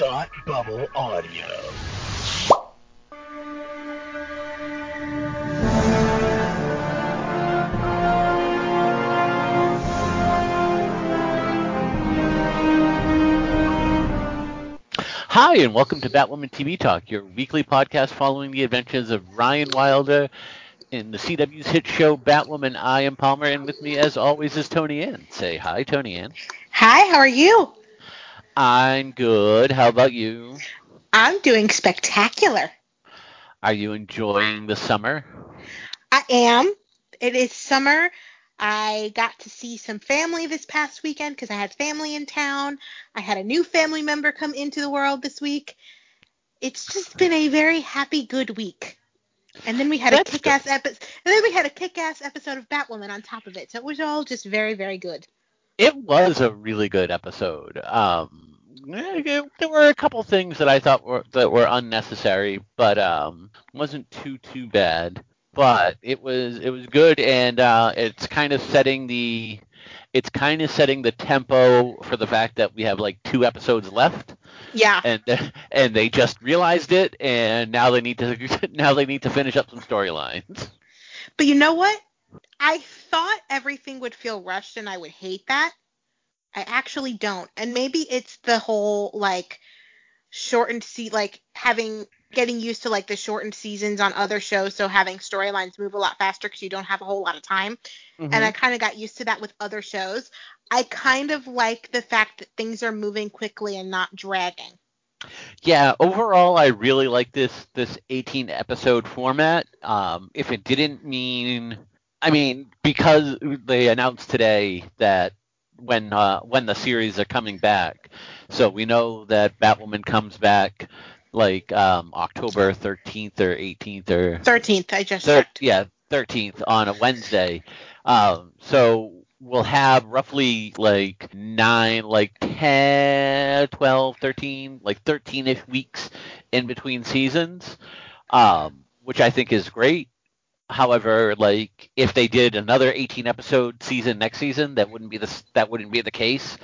Thought Bubble Audio. Hi, and welcome to Batwoman TV Talk, your weekly podcast following the adventures of Ryan Wilder in the CW's hit show Batwoman. I am Palmer, and with me, as always, is Tony Ann. Say hi, Tony Ann. Hi, how are you? I'm good. How about you? I'm doing spectacular. Are you enjoying the summer? I am. It is summer. I got to see some family this past weekend because I had family in town. I had a new family member come into the world this week. It's just been a very happy, good week. And then we had That's a kick-ass episode. And then we had a kick-ass episode of Batwoman on top of it. So it was all just very, very good. It was a really good episode. Um, eh, there were a couple things that I thought were that were unnecessary, but um, wasn't too too bad. But it was it was good, and uh, it's kind of setting the it's kind of setting the tempo for the fact that we have like two episodes left, Yeah. and and they just realized it, and now they need to now they need to finish up some storylines. But you know what? I thought everything would feel rushed and I would hate that. I actually don't. And maybe it's the whole like shortened se like having getting used to like the shortened seasons on other shows so having storylines move a lot faster cuz you don't have a whole lot of time. And I kind of got used to that with other shows. I kind of like the fact that things are moving quickly and not dragging. Yeah, overall, I really like this this 18 episode format. Um, if it didn't mean, I mean, because they announced today that when uh, when the series are coming back, so we know that Batwoman comes back like um, October 13th or 18th or 13th, I just Thir- yeah, 13th on a Wednesday. Um, so we'll have roughly like nine, like 10, 12, 13, like 13 ish weeks in between seasons, um, which I think is great. However, like if they did another 18 episode season next season, that wouldn't be the that wouldn't be the case.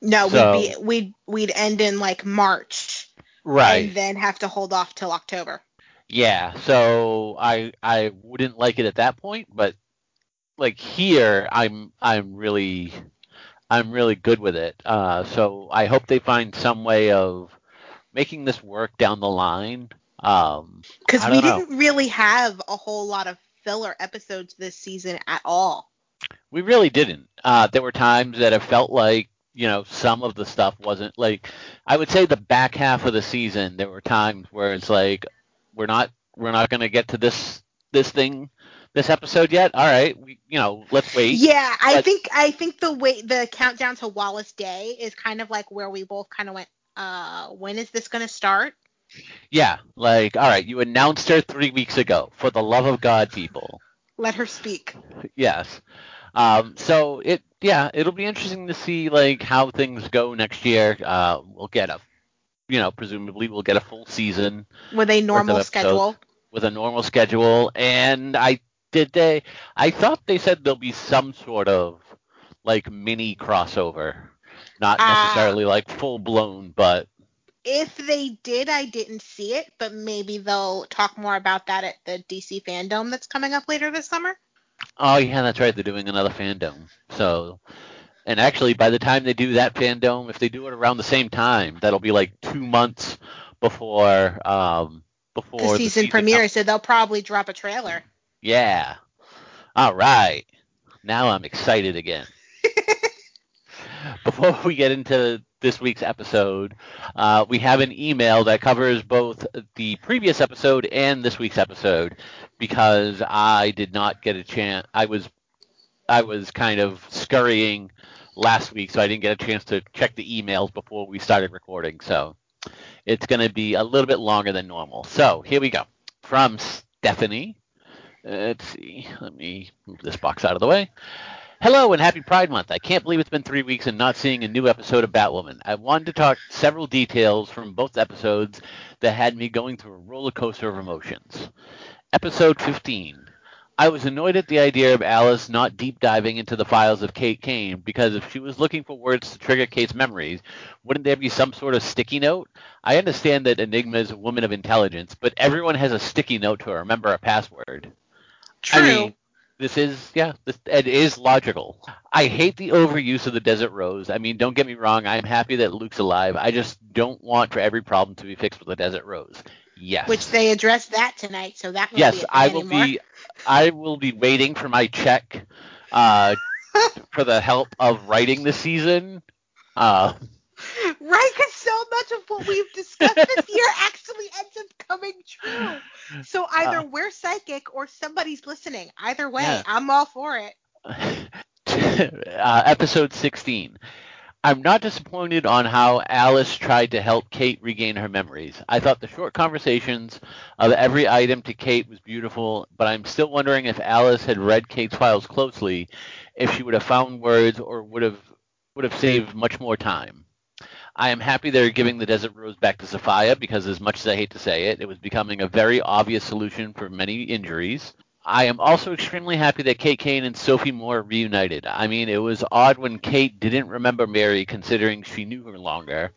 No, So- we'd be we'd we'd end in like March Right. and then have to hold off till October. Yeah, so I I wouldn't like it at that point, but like here I'm I'm really I'm really good with it. Uh, so I hope they find some way of making this work down the line. Um, Because we know. didn't really have a whole lot of filler episodes this season at all. we really didn't. Uh, there were times that it felt like you know some of the stuff wasn't like I would say the back half of the season. There were times where it's like we're not we're not going to get to this this thing this episode yet. All right, we you know let's wait. Yeah, I But- think I think the way the countdown to Wallis Day is kind of like where we both kind of went. Uh, when is this gonna start? Yeah, like all right, you announced her three weeks ago. For the love of God, people. Let her speak. Yes. Um, so it yeah, it'll be interesting to see like how things go next year. Uh, we'll get a you know presumably we'll get a full season With a normal schedule. with a normal schedule. And I did they I thought they said there'll be some sort of like mini crossover, not Ah. necessarily like full blown, but If they did, I didn't see it, but maybe they'll talk more about that at the DC fandom that's coming up later this summer. Oh yeah, that's right. They're doing another fandom. So, and actually, by the time they do that fandom, if they do it around the same time, that'll be like two months before um before The season premiere, comes. so they'll probably drop a trailer. Yeah. All right. Now I'm excited again. Before we get into this week's episode, uh, we have an email that covers both the previous episode and this week's episode because I did not get a chance. I was I was kind of scurrying last week, so I didn't get a chance to check the emails before we started recording. So it's going to be a little bit longer than normal. So here we go. From Stephanie. Let's see. Let me move this box out of the way. Hello and happy Pride Month. I can't believe it's been three weeks and not seeing a new episode of Batwoman. I wanted to talk several details from both episodes that had me going through a roller coaster of emotions. Episode 15. I was annoyed at the idea of Alice not deep diving into the files of Kate Kane because if she was looking for words to trigger Kate's memories, wouldn't there be some sort of sticky note? I understand that Enigma is a woman of intelligence, but everyone has a sticky note to remember a password. True. I mean, this is yeah, this, it is logical. I hate the overuse of the Desert Rose. I mean, don't get me wrong. I'm happy that Luke's alive. I just don't want for every problem to be fixed with the Desert Rose. Yes. Which they addressed that tonight, so that yes, be I will anymore. be. I will be waiting for my check uh, for the help of writing this season. Uh, Right, because so much of what we've discussed this year actually ends up coming true. So either Uh. we're psychic or somebody's listening. Either way, Yeah. I'm all for it. uh, episode 16. I'm not disappointed on how Alice tried to help Kate regain her memories. I thought the short conversations of every item to Kate was beautiful, but I'm still wondering if Alice had read Kate's files closely, if she would have found words or would have would have saved much more time. I am happy they're giving the Desert Rose back to Safiyah because, as much as I hate to say it, it was becoming a very obvious solution for many injuries. I am also extremely happy that Kate Kane and Sophie Moore reunited. I mean, it was odd when Kate didn't remember Mary considering she knew her longer,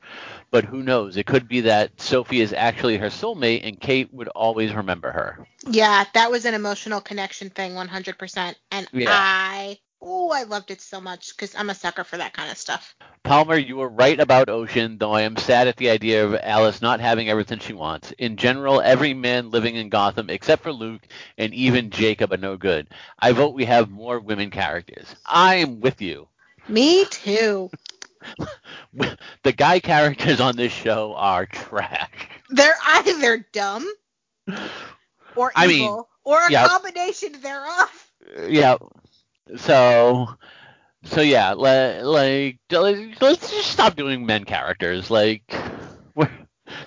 but who knows? It could be that Sophie is actually her soulmate and Kate would always remember her. Yeah, that was an emotional connection thing, 100%. And Yeah. I, oh, I loved it so much because I'm a sucker for that kind of stuff. Palmer, you were right about Ocean, though I am sad at the idea of Alice not having everything she wants. In general, every man living in Gotham, except for Luke and even Jacob, are no good. I vote we have more women characters. I am with you. Me too. The guy characters on this show are trash. They're either dumb or I mean, evil or a yeah. combination thereof. Yeah. So, so yeah, le- like let's just stop doing men characters. Like, we're,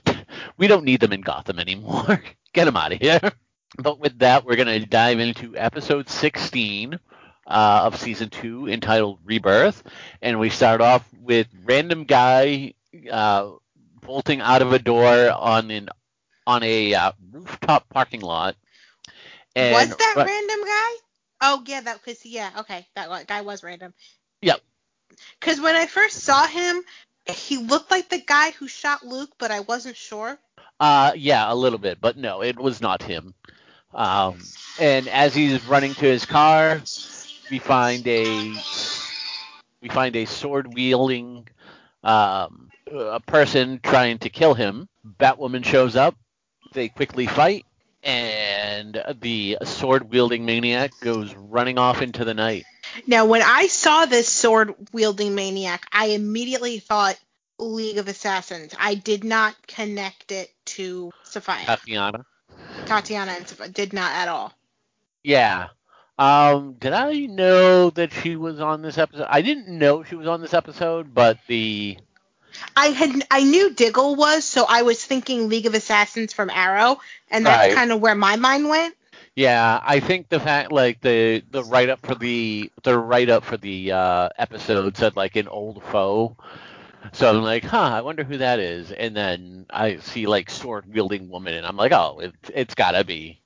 we don't need them in Gotham anymore. Get them out of here. But with that, we're gonna dive into episode 16 uh, of season two, entitled Rebirth, and we start off with random guy uh, bolting out of a door on an on a uh, rooftop parking lot. And was that right- random guy? Oh yeah, that because yeah, okay, that guy was random. Yep. Because when I first saw him, he looked like the guy who shot Luke, but I wasn't sure. Uh, yeah, a little bit, but no, it was not him. Um, and as he's running to his car, we find a we find a sword wielding um, a person trying to kill him. Batwoman shows up. They quickly fight, and the sword wielding maniac goes running off into the night. Now, when I saw this sword wielding maniac, I immediately thought League of Assassins. I did not connect it to Safiyah. Tatiana. Tatiana and Safiyah did not at all. Yeah. Um, did I know that she was on this episode? I didn't know she was on this episode, but the I had I knew Diggle was, so I was thinking League of Assassins from Arrow, and that's Right. kind of where my mind went. yeah, I think the fact like the the write up for the the write up for the uh, episode said like an old foe. So I'm like, huh, I wonder who that is. And then I see like sword wielding woman, and I'm like, oh, it, it's gotta be,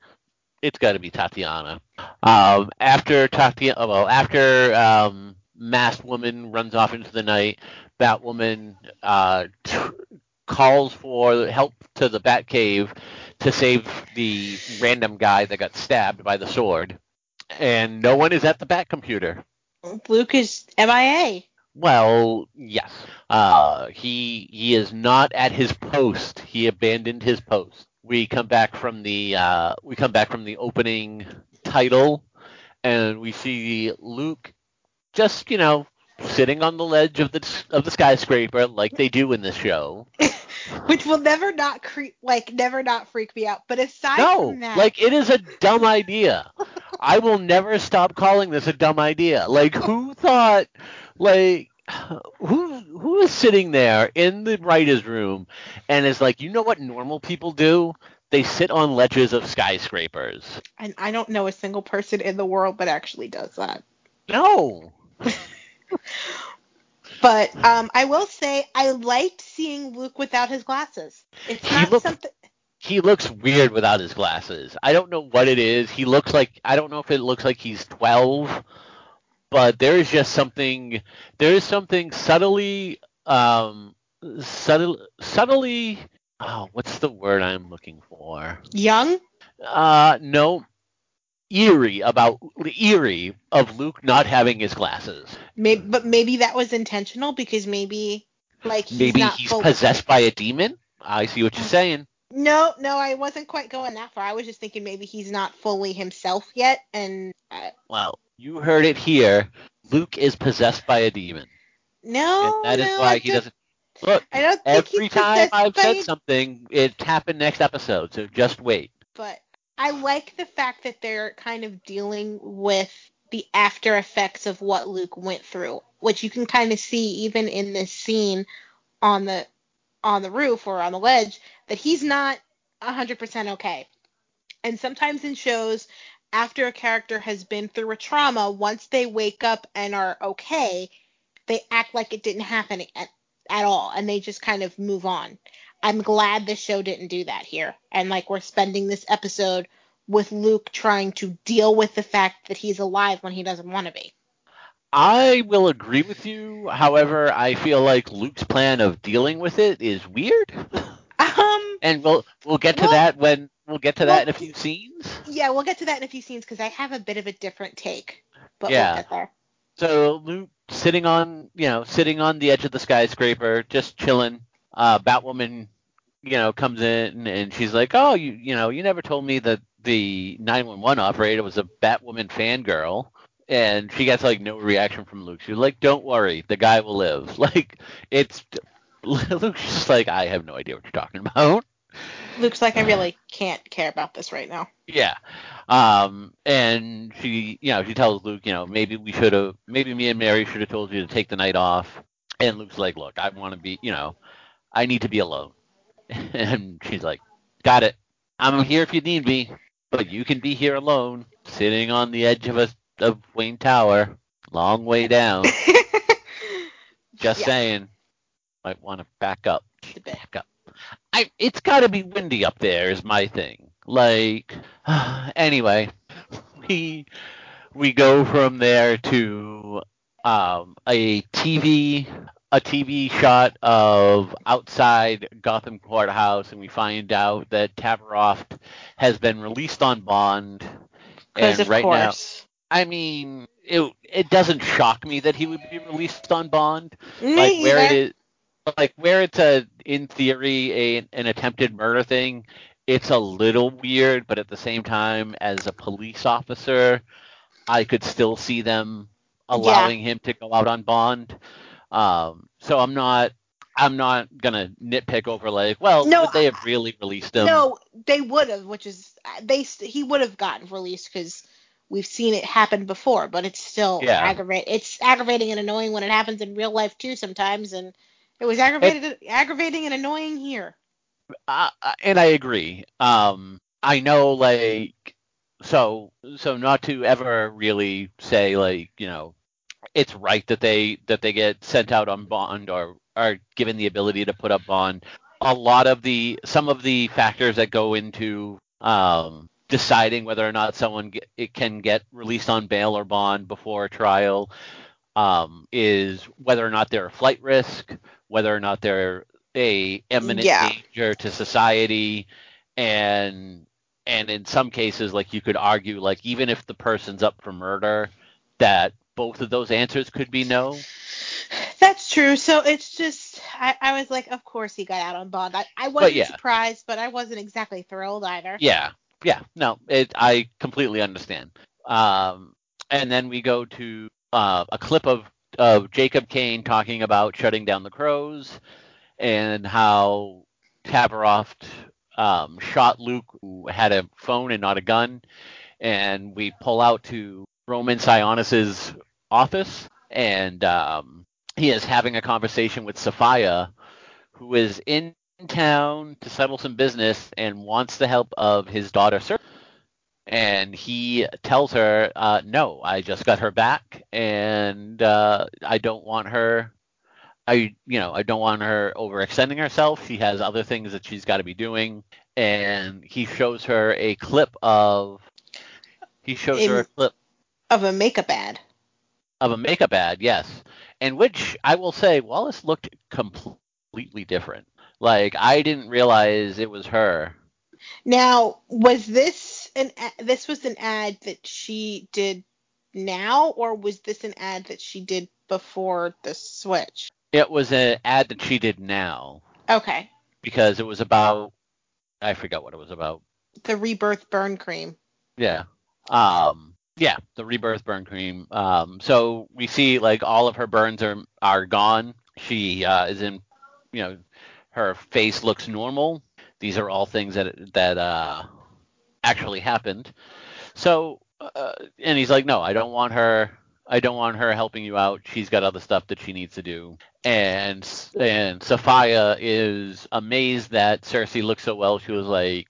it's gotta be Tatiana. Um, after Tatiana, well, after um, masked woman runs off into the night, Batwoman uh, t- calls for help to the Batcave to save the random guy that got stabbed by the sword, and no one is at the Bat computer. Luke is MIA. Well, yes. Uh, he he is not at his post. He abandoned his post. We come back from the uh, we come back from the opening title, and we see Luke just you know sitting on the ledge of the of the skyscraper like they do in this show. which will never not creep like never not freak me out. But aside No, from that, like it is a dumb idea. I will never stop calling this a dumb idea. Like who thought like who who is sitting there in the writers room and is like, you know what normal people do? They sit on ledges of skyscrapers. and I don't know a single person in the world that actually does that. No. But um, I will say I liked seeing Luke without his glasses. It's He not looked- something. he looks weird without his glasses. I don't know what it is. He looks like I don't know if it looks like he's 12, but there is just something there is something subtly um subtle, subtly oh, what's the word I'm looking for? Young? Uh no eerie about eerie of Luke not having his glasses. Maybe, but maybe that was intentional because maybe like he's Maybe not he's possessed by a demon. I see what you're saying. No, no, I wasn't quite going that far. I was just thinking maybe he's not fully himself yet, and uh, Well, you heard it here. Luke is possessed by a demon. no, and that is no, why I he don't- doesn't look. I don't think Every time I've said a- something, it happened next episode. So just wait. but I like the fact that they're kind of dealing with the after effects of what Luke went through, which you can kind of see even in this scene on the on the roof or on the ledge that he's not 100% okay. And sometimes in shows after a character has been through a trauma, once they wake up and are okay, they act like it didn't happen at, at all and they just kind of move on. I'm glad the show didn't do that here. And like we're spending this episode with Luke trying to deal with the fact that he's alive when he doesn't want to be. I will agree with you. However, I feel like Luke's plan of dealing with it is weird. Um, And we'll we'll get to Well- that when we'll get to well, that in a few scenes. yeah, we'll get to that in a few scenes because I have a bit of a different take, but Yeah. we'll get there. So Luke sitting on you know sitting on the edge of the skyscraper, just chilling. Uh, Batwoman, you know, comes in and she's like, "Oh, you you know, you never told me that the 911 operator was a Batwoman fangirl." And she gets like no reaction from Luke. She's like, "Don't worry, the guy will live." Like it's Luke's just like, "I have no idea what you're talking about." Luke's like, I really can't care about this right now. Yeah. Um, and she, you know, she tells Luke, you know, maybe we should have, maybe me and Mary should have told you to take the night off. And Luke's like, look, I want to be, you know, I need to be alone. And she's like, got it. I'm here if you need me, but you can be here alone, sitting on the edge of a of Wayne Tower, long way down. Just Yeah. saying. Might want to back up. Back up. I it's got to be windy up there is my thing. Like anyway, we we go from there to um, a TV a TV shot of outside Gotham Courthouse, and we find out that Tavaroff has been released on bond. Because of right now, course. I mean, it it doesn't shock me that he would be released on bond Me like where either. is like where it's a in theory a an attempted murder thing it's a little weird but at the same time as a police officer i could still see them allowing him to go out on bond um so i'm not i'm not gonna nitpick over like well No, would they have really released him No, they would have, which is they he would have gotten released because we've seen it happen before, but it's still Yeah. aggravate. It's aggravating and annoying when it happens in real life too sometimes, and it was aggravated, aggravating and annoying here. uh, and I agree. Um, I know, like, so so not to ever really say like, you know, it's right that they that they get sent out on bond or are given the ability to put up bond. A lot of the some of the factors that go into um, deciding whether or not someone get, it can get released on bail or bond before a trial um, is whether or not they're a flight risk, whether or not they're a imminent Yeah. danger to society, and and in some cases, like you could argue, like even if the person's up for murder, that both of those answers could be no. That's true. So it's just I, I was like, of course he got out on bond. I, I wasn't yeah. surprised, but I wasn't exactly thrilled either. Yeah, yeah, no, it, I completely understand. Um, and then we go to uh, a clip of of Jacob Kane talking about shutting down the crows and how Tavaroff um, shot Luke, who had a phone and not a gun. And we pull out to Roman Sionis's office, and um, he is having a conversation with Safiyah, who is in town to settle some business and wants the help of his daughter, Sir. And he tells her, uh, "No, I just got her back, and uh, I don't want her. I you know I don't want her overextending herself. She has other things that she's got to be doing, and he shows her a clip of he shows In- her a clip Of a makeup ad. of a makeup ad, yes, And which I will say Wallis looked completely different. Like I didn't realize it was her. Now, was this an a- this was an ad that she did now, or was this an ad that she did before the switch? It was an ad that she did now Okay, because it was about I forgot what it was about. the rebirth burn cream. Yeah. Um yeah, the rebirth burn cream. Um so we see like all of her burns are are gone. She uh is in you know her face looks normal. These are all things that that uh actually happened. So uh, and he's like no, I don't want her I don't want her helping you out. She's got other stuff that she needs to do. And and Safiyah is amazed that Circe looks so well. She was like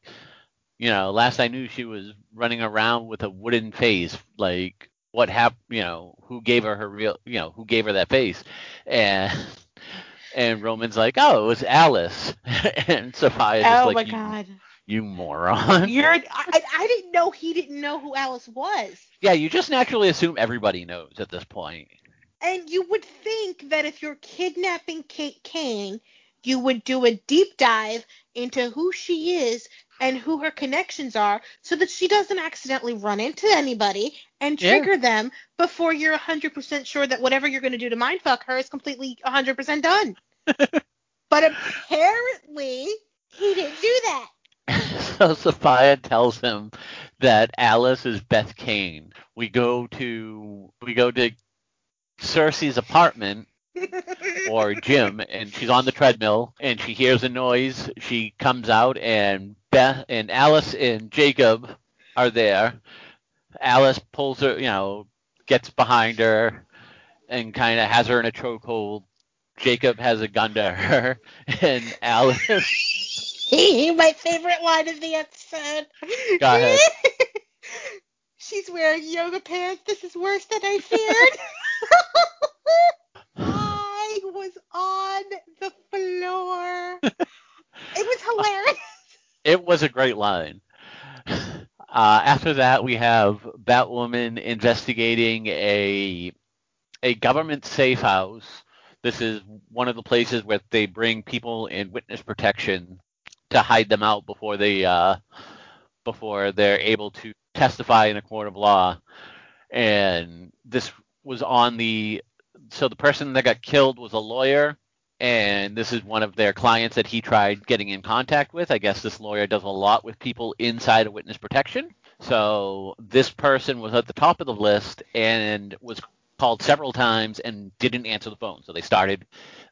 you know, last I knew she was running around with a wooden face. Like, what happened? You know, who gave her her real? You know, who gave her that face? And and Roman's like, oh, it was Alice. and Safiyah just oh like, my god, you moron. you're I, I didn't know he didn't know who Alice was. yeah, you just naturally assume everybody knows at this point. And you would think that if you're kidnapping Kate Kane, you would do a deep dive into who she is and who her connections are so that she doesn't accidentally run into anybody and Yeah. trigger them before you're 100% sure that whatever you're going to do to mindfuck her is completely 100% done. but apparently, he didn't do that. so Safiyah tells him that Alice is Beth Kane. We go to we go to Circe's apartment or gym and she's on the treadmill and she hears a noise. She comes out and Beth and Alice and Jacob are there. Alice pulls her, you know, gets behind her and kind of has her in a chokehold. Jacob has a gun to her and Alice My favorite line of the episode. Go ahead. She's wearing yoga pants. This is worse than I feared. Was on the floor. It was hilarious. It was a great line. Uh, after that, we have Batwoman investigating a a government safe house. This is one of the places where they bring people in witness protection to hide them out before they uh, before they're able to testify in a court of law. And this was on the so the person that got killed was a lawyer and this is one of their clients that he tried getting in contact with. I guess this lawyer does a lot with people inside of witness protection. So this person was at the top of the list and was called several times and didn't answer the phone. So they started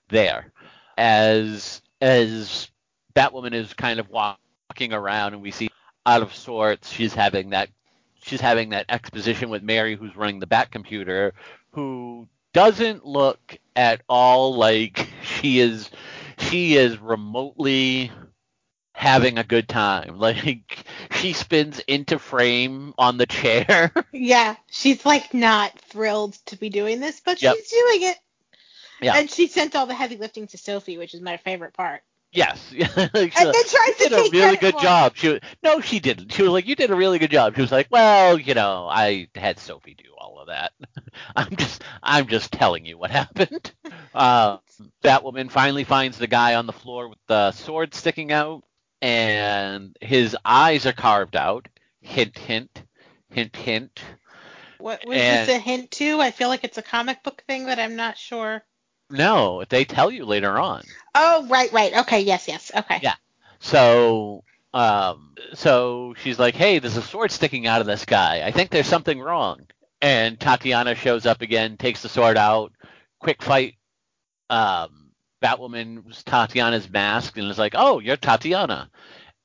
there. As as Batwoman is kind of walking around and we see out of sorts, she's having that she's having that exposition with Mary who's running the Bat computer who doesn't look at all like she is she is remotely having a good time. Like she spins into frame on the chair. Yeah, she's like not thrilled to be doing this, but Yep. she's doing it. Yeah. And she sent all the heavy lifting to Sophie, which is my favorite part. Yes. Like, And she- then tries you to did a really good for it. job. She was, no, she didn't. She was like, you did a really good job. She was like, well, you know, I had Sophie do all of that. I'm just, I'm just telling you what happened. Uh, Batwoman finally finds the guy on the floor with the sword sticking out, and his eyes are carved out. Hint, hint, hint, hint. What was And- this a hint to? I feel like it's a comic book thing, but I'm not sure. No, they tell you later on. Oh, right, right. Okay, yes, yes. Okay. Yeah. So, um, so she's like, "Hey, there's a sword sticking out of this guy. I think there's something wrong." And Tatiana shows up again, takes the sword out. Quick fight. Um, Batwoman was Tatiana's mask and is like, "Oh, you're Tatiana,"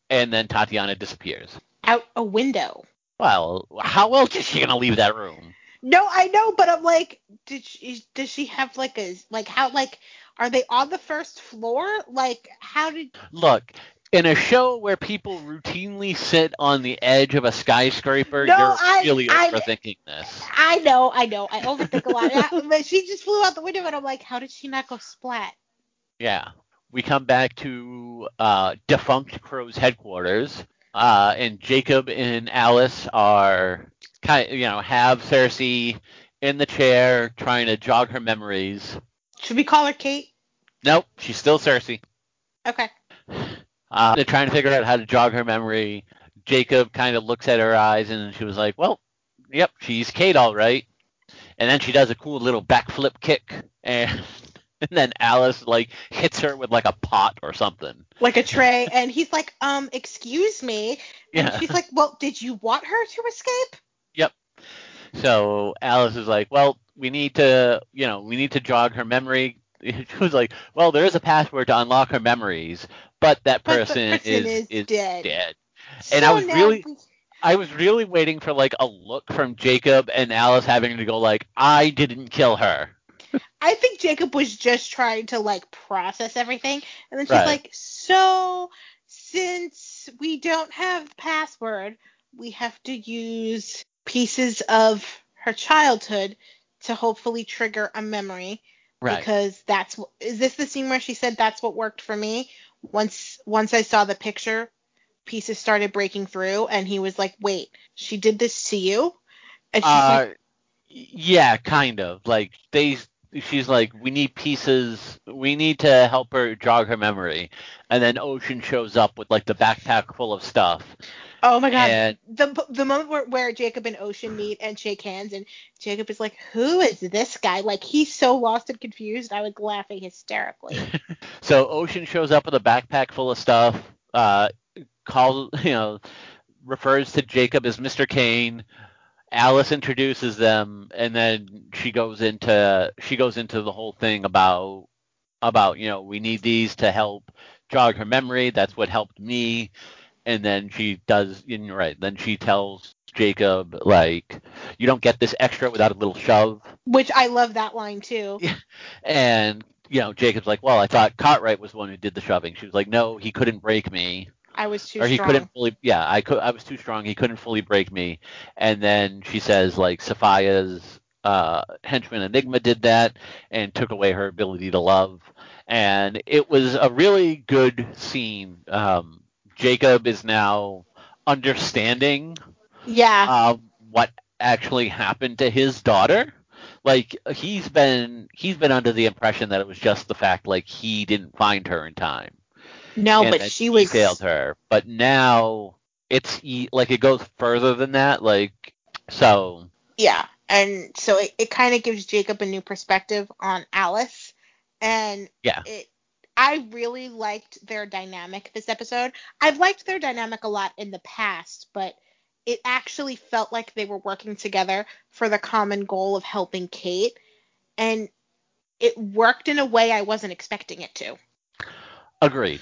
and then Tatiana disappears. Out a window. Well, how else is she gonna leave that room? No, I know, but I'm like, did she, does she have like a like how like are they on the first floor? Like how did Look, in a show where people routinely sit on the edge of a skyscraper, No, you're I- really I- overthinking this. I I know, I know. I overthink a lot. Yeah, but she just flew out the window, and I'm like, how did she not go splat? Yeah. We come back to uh, defunct Crow's headquarters, uh, and Jacob and Alice are kind, you know, have Circe in the chair trying to jog her memories. Should we call her Kate? Nope, she's still Circe. Okay. Uh, they're trying to figure out how to jog her memory. Jacob kind of looks at her eyes and she was like, "Well, yep, she's Kate, all right." And then she does a cool little backflip kick, and, and then Alice like hits her with like a pot or something. Like a tray, and he's like, um, excuse me. And Yeah. she's like, well, did you want her to escape? So Alice is like, "Well, we need to, you know, we need to jog her memory." She was like, "Well, there is a password to unlock her memories, but that But person, person is, is is dead." dead." And I was really- we- I was really waiting for like a look from Jacob and Alice having to go like, "I didn't kill her." I think Jacob was just trying to like process everything, and then she's Right. like, "So, since we don't have the password, we have to use pieces of her childhood to hopefully trigger a memory Right. because that's is this the scene where she said that's what worked for me? Once once I saw the picture, pieces started breaking through, and he was like, "Wait, she did this to you?" And she's like, Uh, yeah, kind of. Like they, she's like, we need pieces. We need to help her jog her memory. And then Ocean shows up with like the backpack full of stuff. "Oh my god!" And the the moment where, where Jacob and Ocean meet and shake hands, and Jacob is like, "Who is this guy?" Like he's so lost and confused. I was laughing hysterically. so Ocean shows up with a backpack full of stuff. Uh, calls, you know, refers to Jacob as Mr. Kane. Alice introduces them, and then she goes into she goes into the whole thing about about you know we need these to help jog her memory. That's what helped me. And then she does, and you're right. Then she tells Jacob like, you don't get this extra without a little shove. Which I love that line too. And you know, Jacob's like, well, I thought Cartwright was the one who did the shoving. She was like, no, he couldn't break me, I was too or he strong. couldn't fully. Yeah, I could. I was too strong. He couldn't fully break me. And then she says like, Safiyah's uh, henchman Enigma did that and took away her ability to love. And it was a really good scene. Um, Jacob is now understanding Yeah. uh, what actually happened to his daughter. Like he's been he's been under the impression that it was just the fact like he didn't find her in time. no, and but she was. failed her. But now it's like it goes further than that. Like so Yeah, and so it, it kind of gives Jacob a new perspective on Alice, and Yeah. it. I really liked their dynamic this episode. I've liked their dynamic a lot in the past, but it actually felt like they were working together for the common goal of helping Kate, and it worked in a way I wasn't expecting it to. agreed.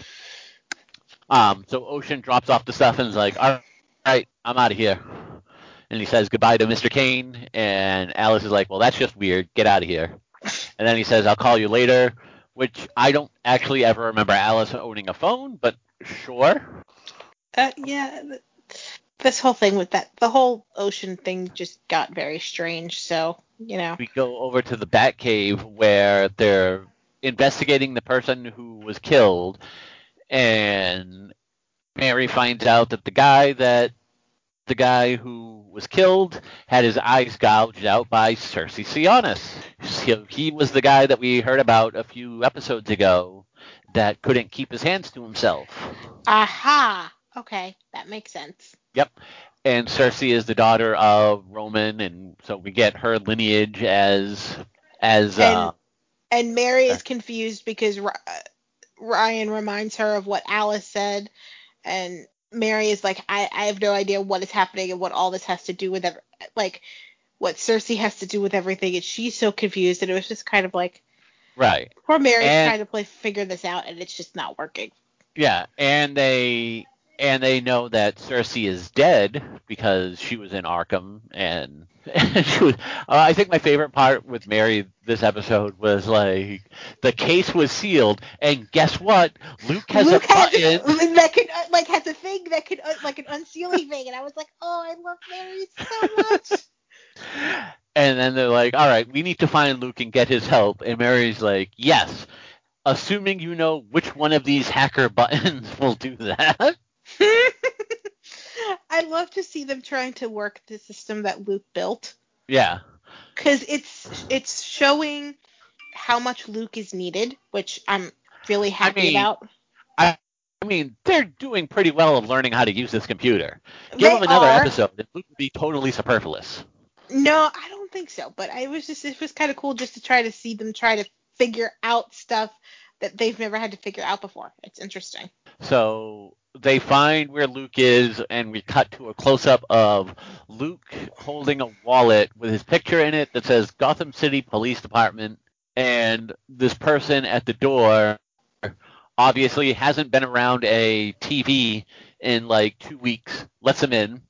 Um, so Ocean drops off the stuff and is like, all right, I'm out of here. And he says goodbye to Mr. Kane, and Alice is like, well, that's just weird. Get out of here. And then he says, I'll call you later, which I don't actually ever remember Alice owning a phone, but sure. Uh, yeah, this whole thing with that, the whole ocean thing just got very strange. So you know, We go over to the Batcave where they're investigating the person who was killed, and Mary finds out that the guy that the guy who was killed had his eyes gouged out by Circe Sionis. So he was the guy that we heard about a few episodes ago that couldn't keep his hands to himself. aha, okay, that makes sense. Yep. And Circe is the daughter of Roman, and so we get her lineage as as uh, And Mary is confused because uh, Ryan reminds her of what Alice said, and Mary is like, I, I have no idea what is happening and what all this has to do with ev- like what Circe has to do with everything, and she's so confused, and it was just kind of like right. poor Mary's And- trying to play figure this out, and it's just not working. Yeah, and they and they know that Circe is dead because she was in Arkham, and, and she was. Uh, I think my favorite part with Mary this episode was like the case was sealed, and guess what? Luke has Luke a button. has that could uh, like has a thing that could uh, like an unsealing thing, and I was like, oh, I love Mary so much. And then they're like, all right, we need to find Luke and get his help. And Mary's like, yes, assuming you know which one of these hacker buttons will do that. I'd love to see them trying to work the system that Luke built Yeah. because it's it's showing how much Luke is needed, which I'm really happy mean, about. I mean, they're doing pretty well of learning how to use this computer. Give They them another are. episode, and Luke would be totally superfluous. No, I don't think so. But I was just it was kind of cool just to try to see them try to figure out stuff that they've never had to figure out before. It's interesting. So they find where Luke is, and we cut to a close up of Luke holding a wallet with his picture in it that says Gotham City Police Department, and this person at the door obviously hasn't been around a TV in like two weeks, lets him in.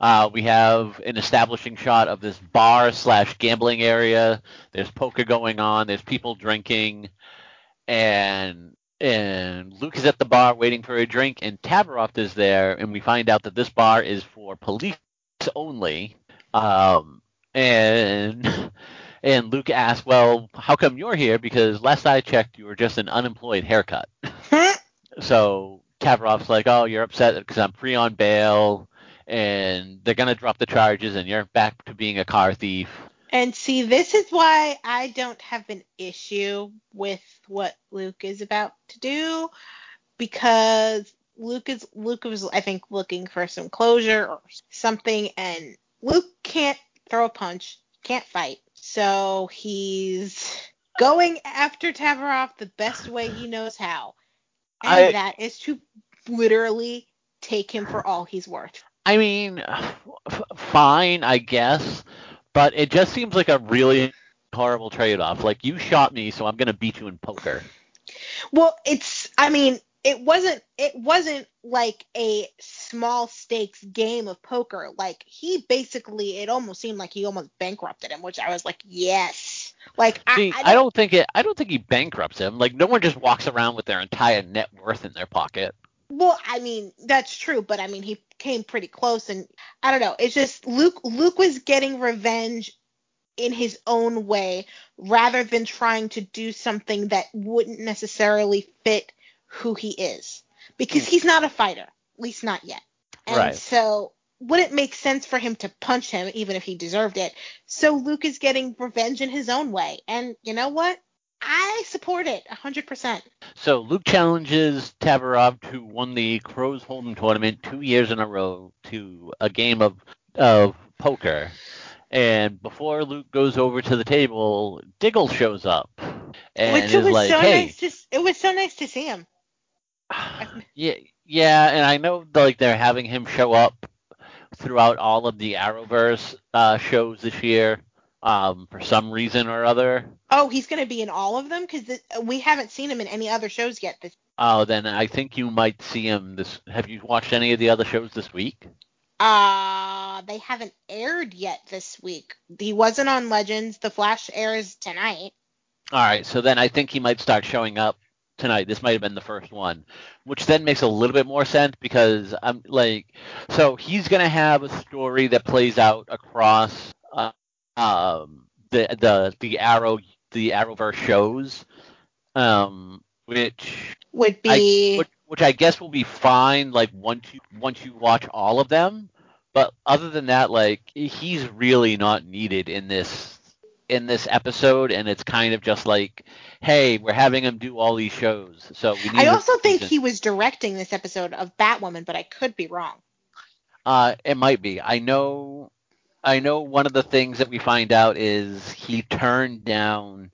Uh, we have an establishing shot of this bar slash gambling area. There's poker going on. There's people drinking, and and Luke is at the bar waiting for a drink, and Tavaroff is there, and we find out that this bar is for police only. Um, and and Luke asks, "Well, how come you're here? Because last I checked, you were just an unemployed haircut." So Tavaroff's like, "Oh, you're upset because I'm free on bail, and they're gonna drop the charges, and you're back to being a car thief." And see, this is why I don't have an issue with what Luke is about to do because Luke is Luke was I think looking for some closure or something and Luke can't throw a punch, can't fight. So he's going after Tavaroff the best way he knows how. And I- that is to literally take him for all he's worth. I mean, f- fine, I guess, but it just seems like a really horrible trade-off. Like you shot me, so I'm gonna beat you in poker. Well, it's I mean, it wasn't it wasn't like a small stakes game of poker. Like he basically it almost seemed like he almost bankrupted him, which I was like, yes. Like See, I, I don't think it. I don't think he bankrupts him. Like no one just walks around with their entire net worth in their pocket. Well, I mean, that's true, but I mean, he came pretty close, and I don't know. It's just Luke. Luke was getting revenge in his own way, rather than trying to do something that wouldn't necessarily fit who he is, because hmm. he's not a fighter, at least not yet. And Right. so, would it make sense for him to punch him, even if he deserved it? So Luke is getting revenge in his own way, and you know what? I support it 100%. So Luke challenges Tavaroff, who won the Crows Hold'em tournament two years in a row, to a game of of poker. And before Luke goes over to the table, Diggle shows up and Which is it was like, so "Hey, nice to it was so nice to see him. yeah, yeah." And I know like they're having him show up throughout all of the Arrowverse uh, shows this year, um, for some reason or other. Oh, he's gonna be in all of them because we haven't seen him in any other shows yet. This Oh, then I think you might see him this. Have you watched any of the other shows this week? uh they haven't aired yet this week. He wasn't on Legends. The Flash airs tonight. All right, so then I think he might start showing up tonight. This might have been the first one, which then makes a little bit more sense because I'm like, so he's gonna have a story that plays out across uh, um, the the the Arrow the Arrowverse shows, um, which Would I, be which, which I guess will be fine. Like once you once you watch all of them, but other than that, like he's really not needed in this in this episode, and it's kind of just like, hey, we're having him do all these shows, so we need. I also think he was directing this episode of Batwoman, but I could be wrong. Uh, it might be. I know. I know one of the things that we find out is he turned down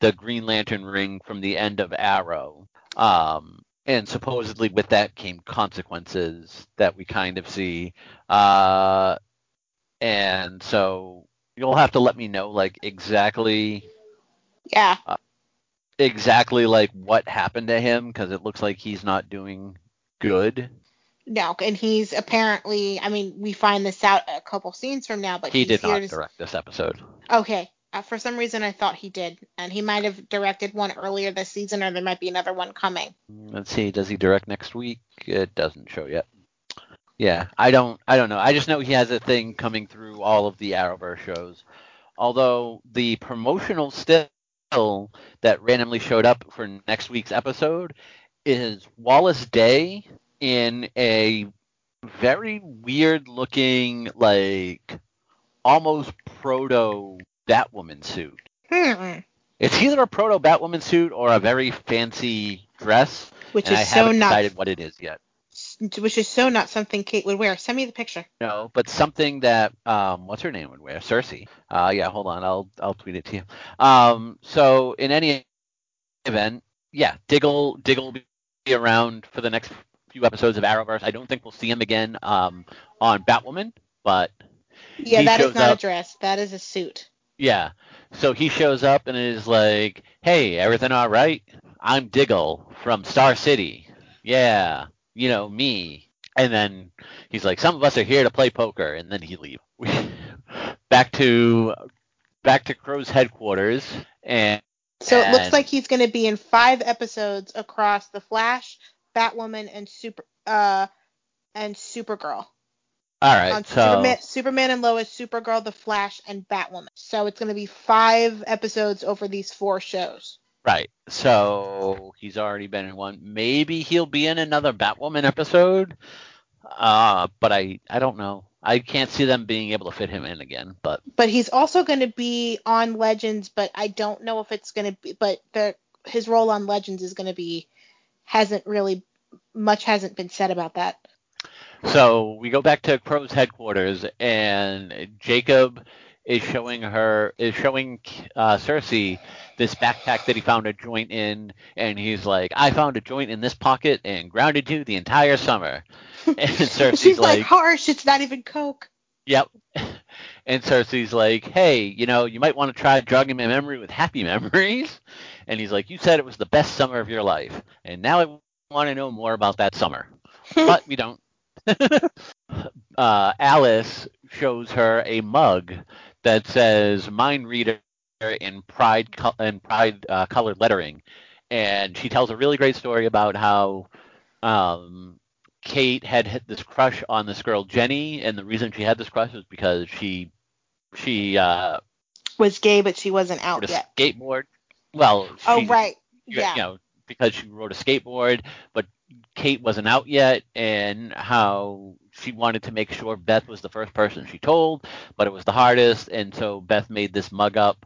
the Green Lantern ring from the end of Arrow. Um, and supposedly with that came consequences that we kind of see. Uh, and so you'll have to let me know like exactly Yeah. exactly like what happened to him because it looks like he's not doing good. No, and he's apparently. I mean, we find this out a couple scenes from now, but He did not to- direct this episode. Okay. Uh, for some reason, I thought he did, and he might have directed one earlier this season, or there might be another one coming. Let's see, does he direct next week? It doesn't show yet. Yeah, I don't I don't know. I just know he has a thing coming through all of the Arrowverse shows. Although the promotional still that randomly showed up for next week's episode is Wallis Day in a very weird looking, like almost proto Batwoman suit. Hmm. It's either a proto Batwoman suit or a very fancy dress, Which is I so haven't not decided what it is yet. which is so not something Kate would wear. Send me the picture. No, but something that um, what's her name would wear, Circe. Uh, yeah, hold on, I'll I'll tweet it to you. Um, so in any event, yeah, Diggle Diggle will be around for the next few episodes of Arrowverse. I don't think we'll see him again um, on Batwoman, but Yeah, that is not up- a dress. That is a suit. yeah. So he shows up and is like, "Hey, everything all right? I'm Diggle from Star City. Yeah, you know me." And then he's like, "Some of us are here to play poker," and then he leaves. back to back to Crow's headquarters, and So it looks like he's going to be in five episodes across the Flash, Batwoman, and Super uh and Supergirl. all right, on so Superman, Superman and Lois, Supergirl, The Flash, and Batwoman. So it's going to be five episodes over these four shows. right, so he's already been in one. Maybe he'll be in another Batwoman episode, uh, but I I don't know. I can't see them being able to fit him in again, but But he's also going to be on Legends, but I don't know if it's going to be. But the his role on Legends is going to be hasn't really much hasn't been said about that. So we go back to Crow's headquarters, and Jacob is showing her is showing uh, Circe this backpack that he found a joint in, and he's like, "I found a joint in this pocket and grounded you the entire summer." And Circe's She's like, like, harsh. It's not even coke. "Yep." And Circe's like, "Hey, you know, you might want to try jogging my memory with happy memories." And he's like, "You said it was the best summer of your life, and now I want to know more about that summer." but we don't. uh, Alice shows her a mug that says "Mind Reader" in pride co- in pride uh, colored lettering, and she tells a really great story about how um, Kate had hit this crush on this girl Jenny, and the reason she had this crush was because she she uh, Was gay, but she wasn't out yet. skateboard. Well, she, Oh right. Yeah. you know, because she rode a skateboard, but Kate wasn't out yet, and how she wanted to make sure Beth was the first person she told, but it was the hardest, and so Beth made this mug up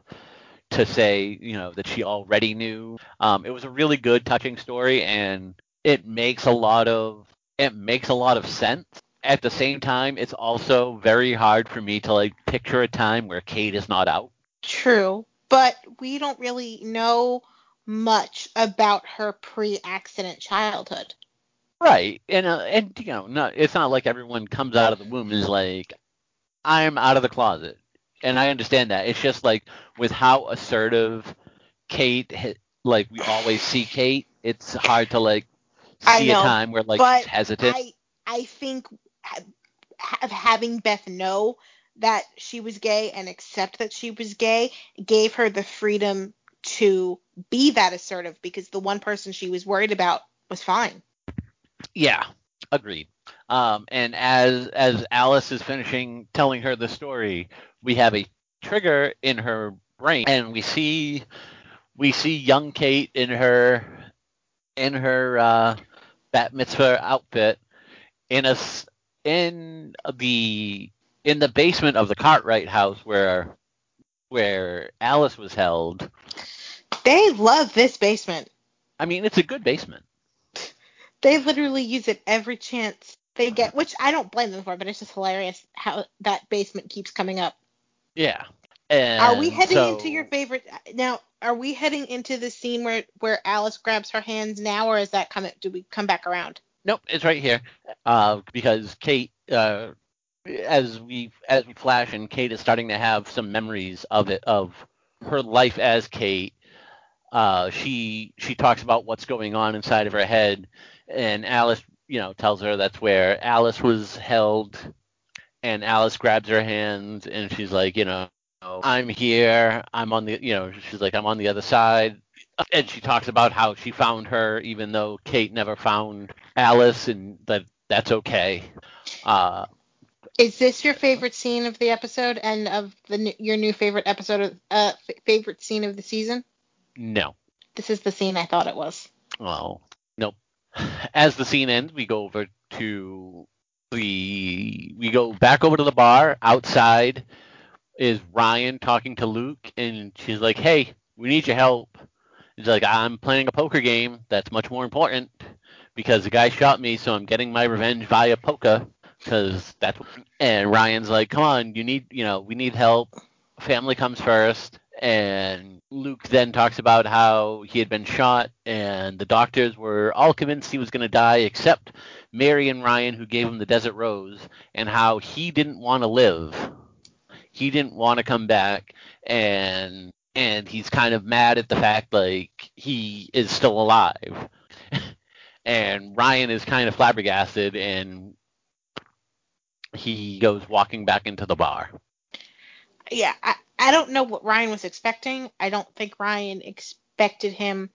to say, you know, that she already knew. Um, it was a really good, touching story, and it makes a lot of it makes a lot of sense. At the same time, it's also very hard for me to like picture a time where Kate is not out. True, but we don't really know much about her pre-accident childhood. Right, and uh, and you know, not it's not like everyone comes out of the womb and is like, I'm out of the closet, and I understand that. It's just like with how assertive Kate, like we always see Kate, it's hard to like I see a know, time where like but hesitant. I I think ha- having Beth know that she was gay and accept that she was gay gave her the freedom to be that assertive because the one person she was worried about was fine. Yeah, agreed. Um, and as as Alice is finishing telling her the story, we have a trigger in her brain, and we see we see young Kate in her in her uh, bat mitzvah outfit in a in the in the basement of the Cartwright house where where Alice was held. They love this basement. I mean, it's a good basement. They literally use it every chance they get, which I don't blame them for, but it's just hilarious how that basement keeps coming up. Yeah. And Are we heading so- into your favorite now? Are we heading into the scene where where Alice grabs her hands now, or is that coming? Do we come back around? Nope, it's right here. Uh, because Kate, uh, as we as we flash, and Kate is starting to have some memories of it of her life as Kate. Uh, she she talks about what's going on inside of her head, and Alice, you know, tells her that's where Alice was held, and Alice grabs her hands, and she's like, you know, I'm here. I'm on the, you know, she's like, I'm on the other side and she talks about how she found her even though Kate never found Alice and that that's okay. Uh, Is this your favorite scene of the episode and of the n- your new favorite episode of uh f- favorite scene of the season? No. This is the scene I thought it was. Well, nope. As the scene ends, we go over to the we go back over to the bar. Outside is Ryan talking to Luke, and she's like, "Hey, we need your help." He's like, "I'm playing a poker game. That's much more important because the guy shot me, so I'm getting my revenge via poker." Because that's and Ryan's like, "Come on, you need, you know, we need help. Family comes first. And Luke then talks about how he had been shot, and the doctors were all convinced he was going to die, except Mary and Ryan, who gave him the Desert Rose, and how he didn't want to live. He didn't want to come back, and and he's kind of mad at the fact like he is still alive. and Ryan is kind of flabbergasted, and he goes walking back into the bar. Yeah, I, I don't know what Ryan was expecting. I don't think Ryan expected him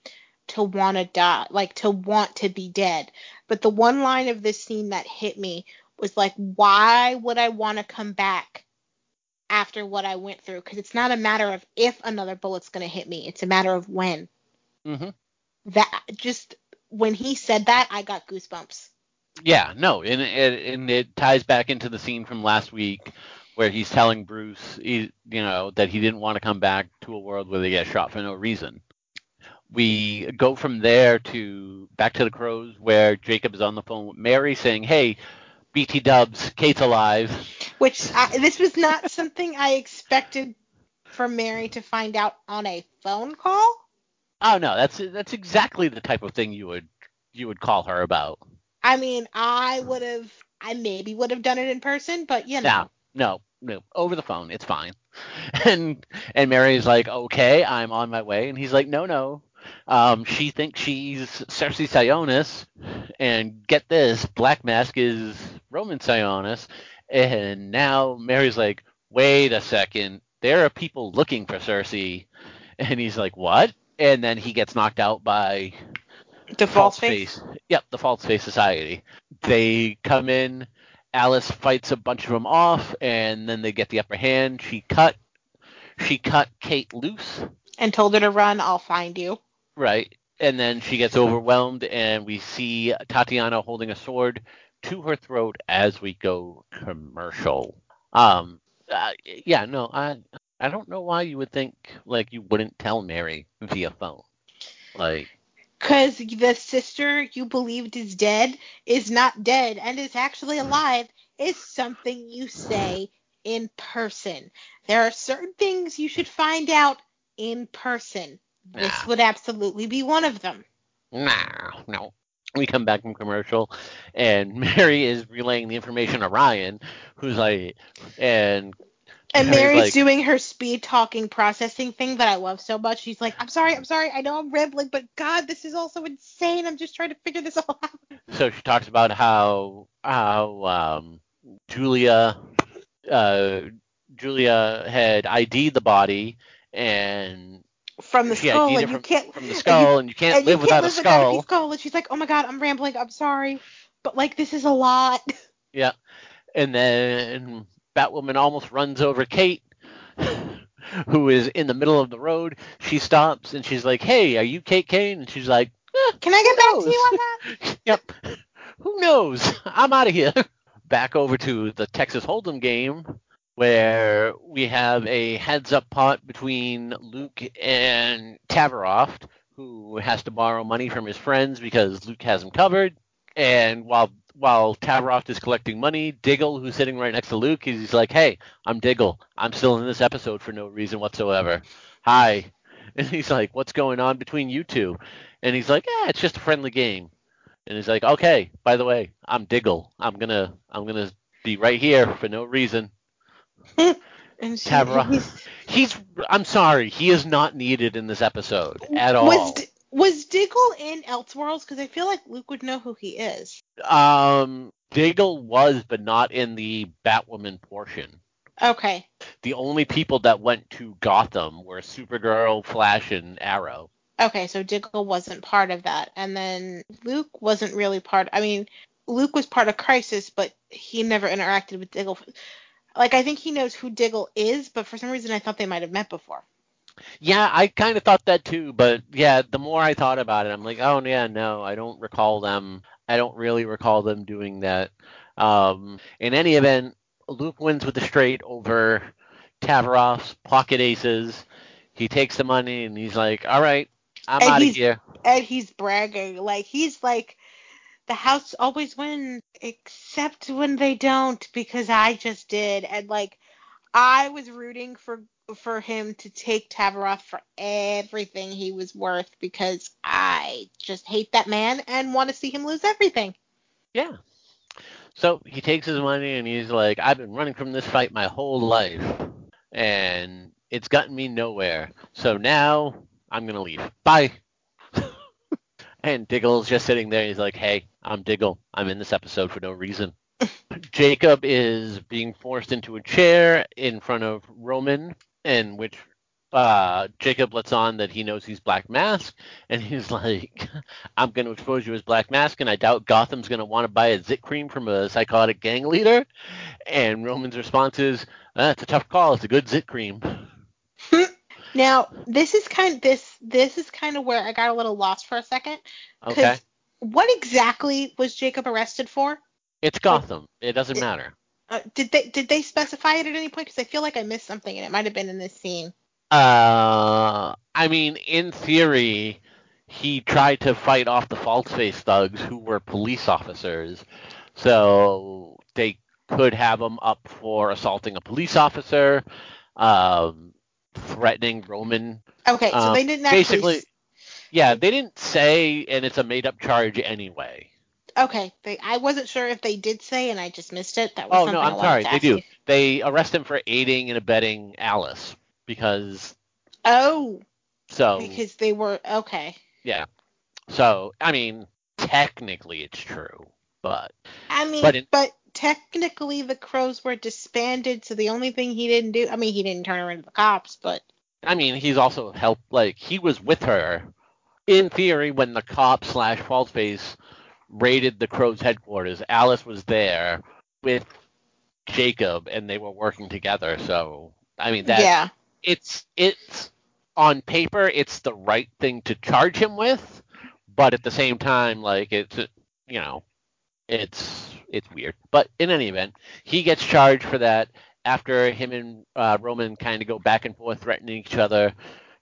to want to die, like to want to be dead. But the one line of this scene that hit me was like, why would I want to come back after what I went through? Because it's not a matter of if another bullet's going to hit me, it's a matter of when. Mm-hmm. That just when he said that, I got goosebumps. Yeah, no, and it, and it ties back into the scene from last week where he's telling Bruce, he, you know, that he didn't want to come back to a world where they get shot for no reason. We go from there to back to the Crows, where Jacob is on the phone with Mary, saying, "Hey, BT Dubs, Kate's alive." Which I, this was not something I expected for Mary to find out on a phone call. Oh no, that's that's exactly the type of thing you would you would call her about. I mean, I would have, I maybe would have done it in person, but you know. No, no, no, over the phone, it's fine. And and Mary's like, okay, I'm on my way, and he's like, no, no. Um, she thinks she's Circe Sionis, and get this, Black Mask is Roman Sionis, and now Mary's like, wait a second, there are people looking for Circe, and he's like, what? And then he gets knocked out by The false face. Yep, the False Face Society. They come in. Alice fights a bunch of them off, and then they get the upper hand. She cut. She cut Kate loose, And told her to run, I'll find you. right? And then she gets overwhelmed, and we see Tatiana holding a sword to her throat as we go commercial. Um, uh, yeah, no, I I don't know why you would think like you wouldn't tell Mary via phone, like. Because the sister you believed is dead is not dead and is actually alive is something you say in person. There are certain things you should find out in person. This Nah. would absolutely be one of them. Nah, no. We come back from commercial, and Mary is relaying the information to Ryan, who's like, and And Mary's Mary's like- doing her speed talking processing thing that I love so much. She's like, I'm sorry, I'm sorry, I know I'm rambling, but God, this is all so insane. I'm just trying to figure this all out. so she talks about how how um, Julia uh, Julia had ID'd the body, and From the skull, ID'd and you from, can't from the skull, and you can't and live you without can't a live without skull. a skull. And she's like, oh my God, I'm rambling, I'm sorry, but like this is a lot. Yeah. And then Batwoman almost runs over Kate, who is in the middle of the road. She stops and she's like, Hey, are you Kate Kane? And she's like, "Eh, Can I get back knows? to you on that? Yep. Who knows? I'm out of here. Back over to the Texas Hold'em game where we have a heads up pot between Luke and Tavaroff, who has to borrow money from his friends because Luke has him covered. And while while Tavaroff is collecting money, Diggle, who's sitting right next to Luke, he's like, "Hey, I'm Diggle. I'm still in this episode for no reason whatsoever. Hi." And he's like, "What's going on between you two? And he's like, "Yeah, it's just a friendly game." And he's like, "Okay, by the way, I'm Diggle. I'm gonna I'm gonna be right here for no reason." And she, Tavra- he's- He's I'm sorry, he is not needed in this episode at all. Was was Diggle in Elseworlds? Because I feel like Luke would know who he is. Um, Diggle was, but not in the Batwoman portion. Okay. The only people that went to Gotham were Supergirl, Flash, and Arrow. Okay, so Diggle wasn't part of that, and then Luke wasn't really part. I mean, Luke was part of Crisis, but he never interacted with Diggle. Like I think he knows who Diggle is, but for some reason I thought they might have met before. Yeah, I kind of thought that too, but yeah, the more I thought about it, I'm like, oh yeah, no, I don't recall them. I don't really recall them doing that. Um, in any event, Luke wins with the straight over Tavaroff's pocket aces. He takes the money and he's like, all right, I'm out of here. And he's bragging like he's like the house always wins except when they don't because I just did and like I was rooting for for him to take Tavaroff for everything he was worth because I just hate that man and want to see him lose everything. Yeah. So he takes his money and he's like, I've been running from this fight my whole life, and it's gotten me nowhere. So now I'm gonna leave. Bye. And Diggle's just sitting there. He's like, Hey, I'm Diggle. I'm in this episode for no reason. Jacob is being forced into a chair in front of Roman, in which uh, Jacob lets on that he knows he's Black Mask, and he's like, I'm going to expose you as Black Mask, and I doubt Gotham's going to want to buy a zit cream from a psychotic gang leader. And Roman's response is, That's a tough call. It's a good zit cream. Now, this is kind of, this this is kind of where I got a little lost for a second. Okay. What exactly was Jacob arrested for? It's Gotham. It doesn't matter. Uh, did they did they specify it at any point? Because I feel like I missed something, and it might have been in this scene. Uh, I mean, in theory, he tried to fight off the false face thugs who were police officers. So they could have him up for assaulting a police officer, um, threatening Roman. Okay, so Um, they didn't actually. basically- Yeah, they didn't say, and it's a made up charge anyway. Okay, they, I wasn't sure if they did say, and I just missed it. That was Oh, no, I'm sorry. They do. you. They arrest him for aiding and abetting Alice because Oh, so because they were okay. Yeah. So I mean technically it's true, but I mean, But but, in- technically the crows were disbanded, so the only thing he didn't do, I mean, he didn't turn her into the cops, but I mean he's also helped like he was with her in theory when the cop slash false face raided the Crows headquarters. Alice was there with Jacob and they were working together. So I mean that yeah, it's it's on paper it's the right thing to charge him with, but at the same time like it's you know it's it's weird. But in any event, he gets charged for that after him and uh, Roman kind of go back and forth threatening each other.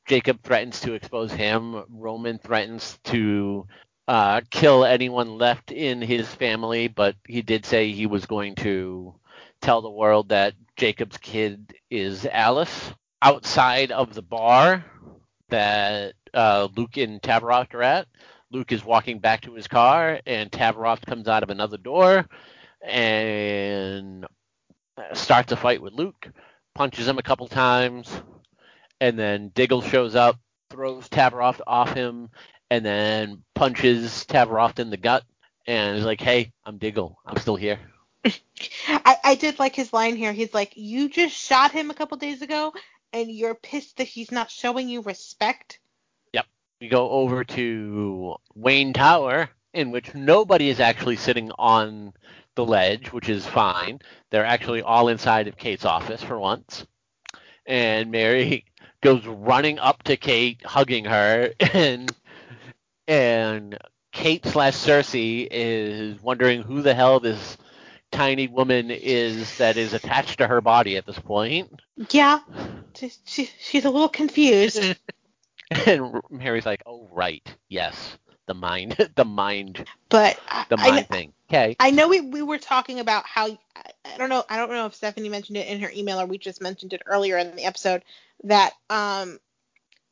Jacob threatens to expose him. Roman threatens to uh, kill anyone left in his family, but he did say he was going to tell the world that Jacob's kid is Alice. Outside of the bar that uh, Luke and Tavaroff are at, Luke is walking back to his car, and Tavaroff comes out of another door and starts a fight with Luke, punches him a couple times, and then Diggle shows up, throws Tavaroff off him, and then punches Tavaroff in the gut, and is like, "Hey, I'm Diggle. I'm still here." I, I did like his line here. He's like, "You just shot him a couple days ago, and you're pissed that he's not showing you respect." We go over to Wayne Tower, in which nobody is actually sitting on the ledge, which is fine. They're actually all inside of Kate's office for once. And Mary goes running up to Kate, hugging her, and and Kate slash Circe is wondering who the hell this tiny woman is that is attached to her body at this point. Yeah, she, she, she's a little confused. And Mary's like, "Oh right, yes, the mind, the mind, But the I, mind thing." Okay. I know we, we were talking about how I, I don't know I don't know if Stephanie mentioned it in her email or we just mentioned it earlier in the episode that um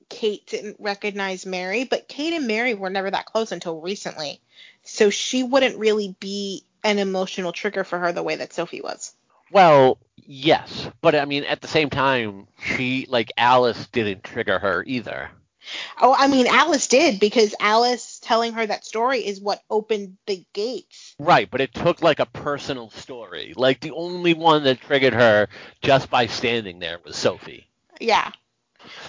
Kate didn't recognize Mary, but Kate and Mary were never that close until recently. So she wouldn't really be an emotional trigger for her the way that Sophie was. Well, yes, but I mean, at the same time, she like Alice didn't trigger her either. Oh, I mean Alice did because Alice telling her that story is what opened the gates. Right, but it took like a personal story. Like the only one that triggered her just by standing there was Sophie. Yeah.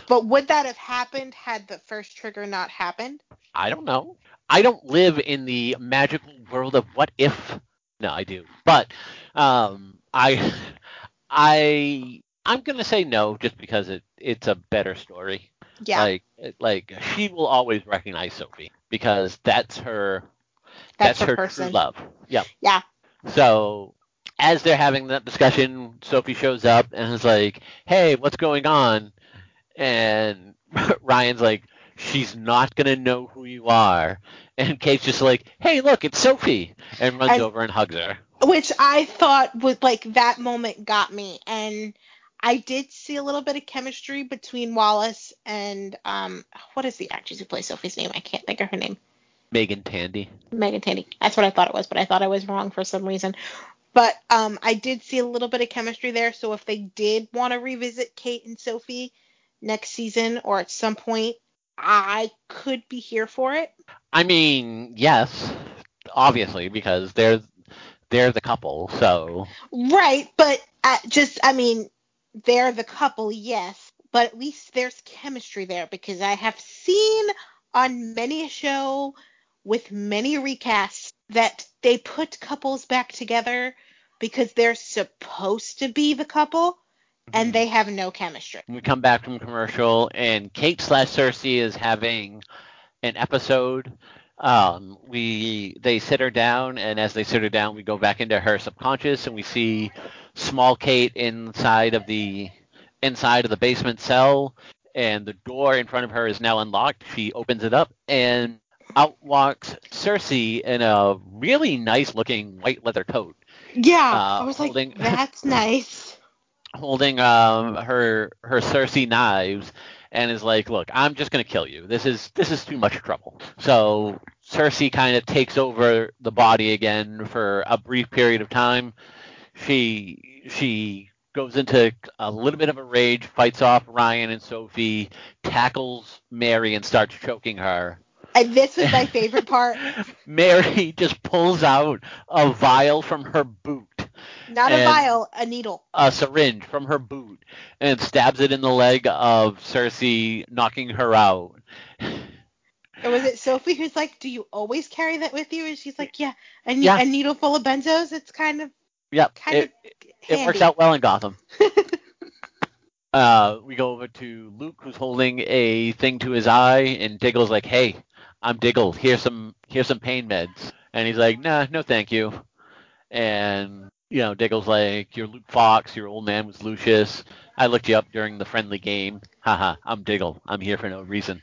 But would that have happened had the first trigger not happened? I don't know. I don't live in the magical world of what if. No, I do, but um, I I I'm gonna say no just because it it's a better story. Yeah. Like like she will always recognize Sophie because that's her That's that's, her her, true love. Yep. Yeah. So as they're having that discussion, Sophie shows up and is like, "Hey, what's going on?" And Ryan's like, "She's not gonna know who you are." And Kate's just like, "Hey, look, it's Sophie," and runs And- over and hugs her. which I thought was like that moment got me, and I did see a little bit of chemistry between Wallis and um, what is the actress who plays Sophie's name? I can't think of her name. Meagan Tandy. Meagan Tandy. That's what I thought it was, but I thought I was wrong for some reason. But um, I did see a little bit of chemistry there. So if they did want to revisit Kate and Sophie next season or at some point, I could be here for it. I mean, yes, obviously because they're they're the couple. So Right, but uh, just I mean, they're the couple, yes, but at least there's chemistry there because I have seen on many a show with many recasts that they put couples back together because they're supposed to be the couple and they have no chemistry. we come back from commercial, and Kate slash Circe is having an episode. Um, we they sit her down, and as they sit her down, we go back into her subconscious, and we see small Kate inside of the inside of the basement cell, and the door in front of her is now unlocked. She opens it up, and out walks Circe in a really nice looking white leather coat. Yeah, Uh, I was holding- like, that's nice. holding um her her Circe knives and is like, "Look, I'm just gonna kill you. This is this is too much trouble." So Circe kind of takes over the body again for a brief period of time. She she goes into a little bit of a rage, fights off Ryan and Sophie, tackles Mary and starts choking her. And this was my favorite part. Mary just pulls out a vial from her boot Not a vial, a needle. a syringe from her boot and stabs it in the leg of Circe, knocking her out. Or was it Sophie who's like, "Do you always carry that with you?" And she's like, "Yeah, a, ne- Yeah. a needle full of benzos. It's kind of Yep, it, it works out well in Gotham. uh, we go over to Luke, who's holding a thing to his eye, and Diggle's like, "Hey, I'm Diggle. Here's some here's some pain meds." And he's like, "Nah, no, thank you." And you know, Diggle's like, "You're Luke Fox. Your old man was Lucius. I looked you up during the friendly game. Haha, I'm Diggle. I'm here for no reason."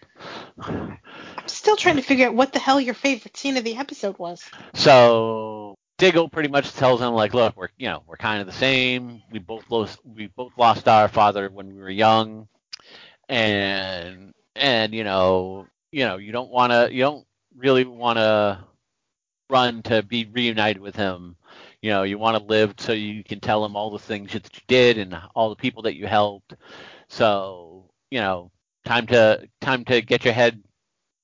I'm still trying to figure out what the hell your favorite scene of the episode was. So Diggle pretty much tells him like, look, we're you know we're kind of the same. We both lost we both lost our father when we were young, and and you know you know you don't want to you don't really want to run to be reunited with him. You know you want to live so you can tell him all the things that you did and all the people that you helped. So you know time to time to get your head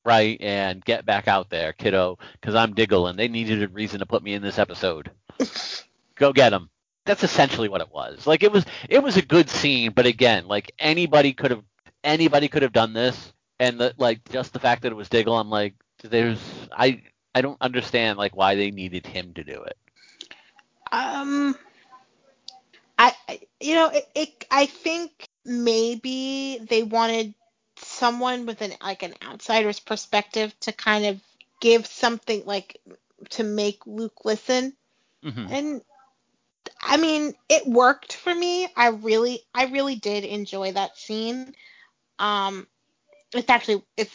right and get back out there, kiddo, because I'm Diggle and they needed a reason to put me in this episode. Go get them. That's essentially what it was. Like it was, it was a good scene, but again, like anybody could have, anybody could have done this, and the, like just the fact that it was Diggle, I'm like, there's, I, I don't understand like why they needed him to do it. Um, I I- you know it, it I think maybe they wanted someone with an like an outsider's perspective to kind of give something like to make Luke listen. Mhm. And I mean, it worked for me. I really I really did enjoy that scene. Um it's actually it's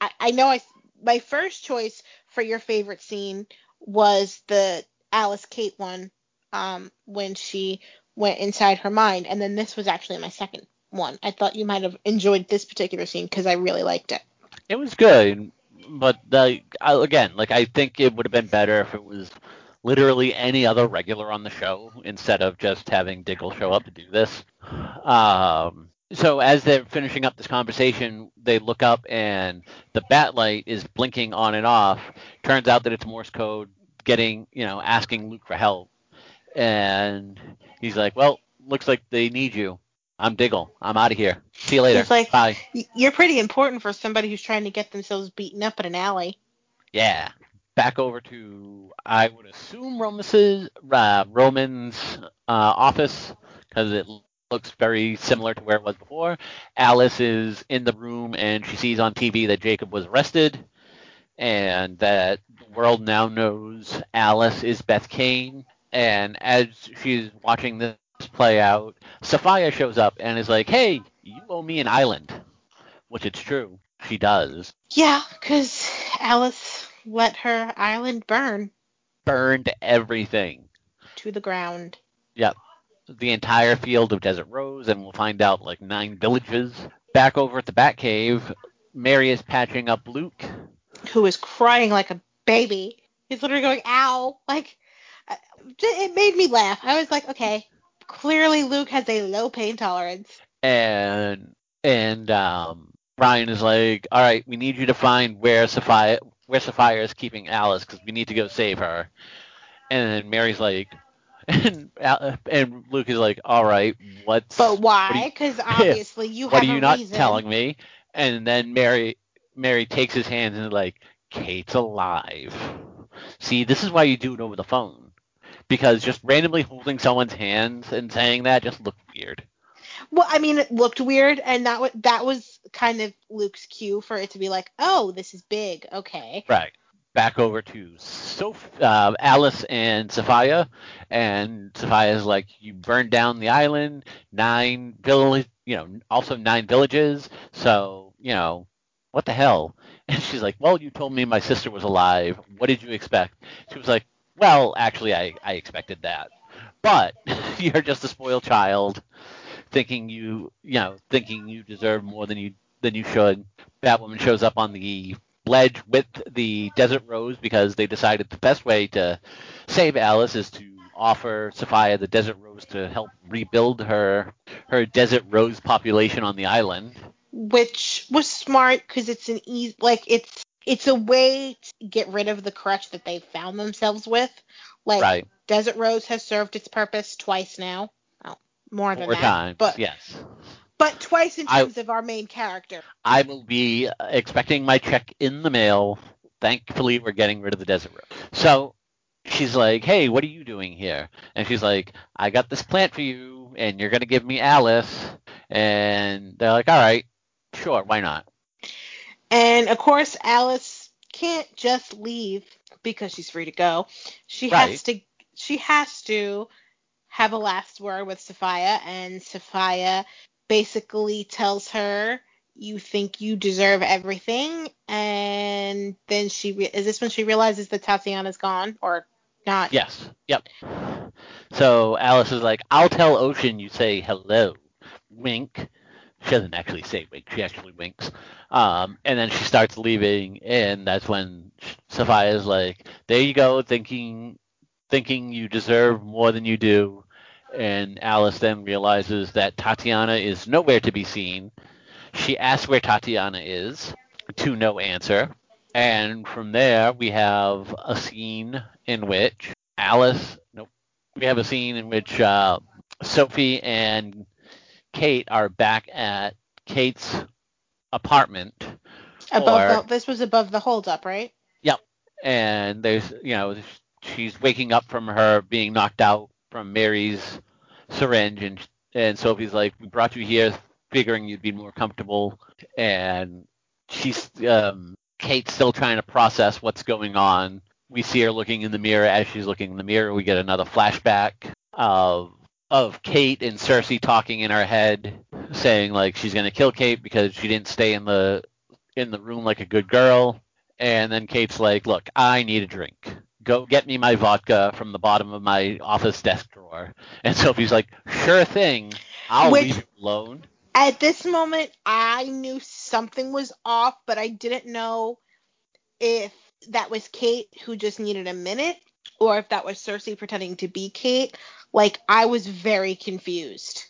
I, I know I my first choice for your favorite scene was the Alice Kate one um when she went inside her mind and then this was actually my second one. I thought you might have enjoyed this particular scene because I really liked it. It was good, but the I- again, like I think it would have been better if it was literally any other regular on the show instead of just having Diggle show up to do this. Um, so as they're finishing up this conversation, they look up and the bat light is blinking on and off. Turns out that it's Morse code, getting you know asking Luke for help, and he's like, "Well, looks like they need you. I'm Diggle. I'm out of here. See you later. He's like- Bye." You're pretty important for somebody who's trying to get themselves beaten up in an alley. Yeah. Back over to I would assume Roman's uh, Roman's uh, office because it looks very similar to where it was before. Alice is in the room and she sees on TV that Jacob was arrested and that the world now knows Alice is Beth Kane. And as she's watching this play out, Safiyah shows up and is like, "Hey, you owe me an island," which it's true, she does. Yeah, because Alice let her island burn Burned everything. to the ground. Yep. The entire field of Desert Rose, and we'll find out like nine villages. Back over at the Batcave, Mary is patching up Luke. Who is crying like a baby. He's literally going, ow. Like, uh, it made me laugh. I was like, okay, clearly Luke has a low pain tolerance. and and um, Ryan is like, "All right, we need you to find where Safiyah where Safiyah is keeping Alice because we need to go save her." And then Mary's like, and and Luke is like, "All right, what's But why? you- Because obviously you what have are you not reason. telling me?" And then Mary Mary takes his hands and is like, "Kate's alive." See, this is why you do it over the phone. Because just randomly holding someone's hands and saying that just looked weird. Well, I mean, it looked weird, and that was that was kind of Luke's cue for it to be like, oh, this is big. Okay. Right. Back over to Soph- uh, Alice and Safiyah, and Safiyah's like, "You burned down the island, nine village, you know, also nine villages. So, you know, what the hell?" And she's like, "Well, you told me my sister was alive. What did you expect?" She was like, "Well, actually, I I expected that, but you're just a spoiled child, thinking you, you know, thinking you deserve more than you than you should." Batwoman shows up on the ledge with the desert rose because they decided the best way to save Alice is to offer Safiyah the desert rose to help rebuild her her desert rose population on the island. Which was smart because it's an easy, like it's it's a way to get rid of the crutch that they found themselves with. Like right. Desert Rose has served its purpose twice now. Well, more than Four that, times. but yes. but twice in I- terms of our main character. I will be expecting my check in the mail. Thankfully, we're getting rid of the desert rose. So she's like, "Hey, what are you doing here?" And she's like, "I got this plant for you, and you're gonna give me Alice." And they're like, "All right, sure, why not?" And of course, Alice can't just leave because she's free to go. She Right. has to she has to have a last word with Safiyah and Safiyah basically tells her you think you deserve everything and then she re- is this when she realizes that Tatiana's gone or not? Yes. Yep. So Alice is like, I'll tell Ocean you say hello. Wink. She doesn't actually say wink. She actually winks. Um, and then she starts leaving, and that's when Safiyah is like, "There you go, thinking, thinking you deserve more than you do." And Alice then realizes that Tatiana is nowhere to be seen. She asks where Tatiana is, to no answer. And from there, we have a scene in which Alice, nope, we have a scene in which uh, Sophie and Kate are back at Kate's apartment, Above the, this was above the holdup, right? Yep. And there's, you know, she's waking up from her being knocked out from Mary's syringe, and and Sophie's like, "We brought you here, figuring you'd be more comfortable," and she's um, Kate's still trying to process what's going on. We see her looking in the mirror. As she's looking in the mirror, we get another flashback of of Kate and Circe talking in her head, saying like she's gonna kill Kate because she didn't stay in the in the room like a good girl. And then Kate's like, "Look, I need a drink. Go get me my vodka from the bottom of my office desk drawer." And Sophie's like, "Sure thing. I'll Which- leave you alone." At this moment, I knew something was off, but I didn't know if that was Kate who just needed a minute or if that was Circe pretending to be Kate. Like, I was very confused.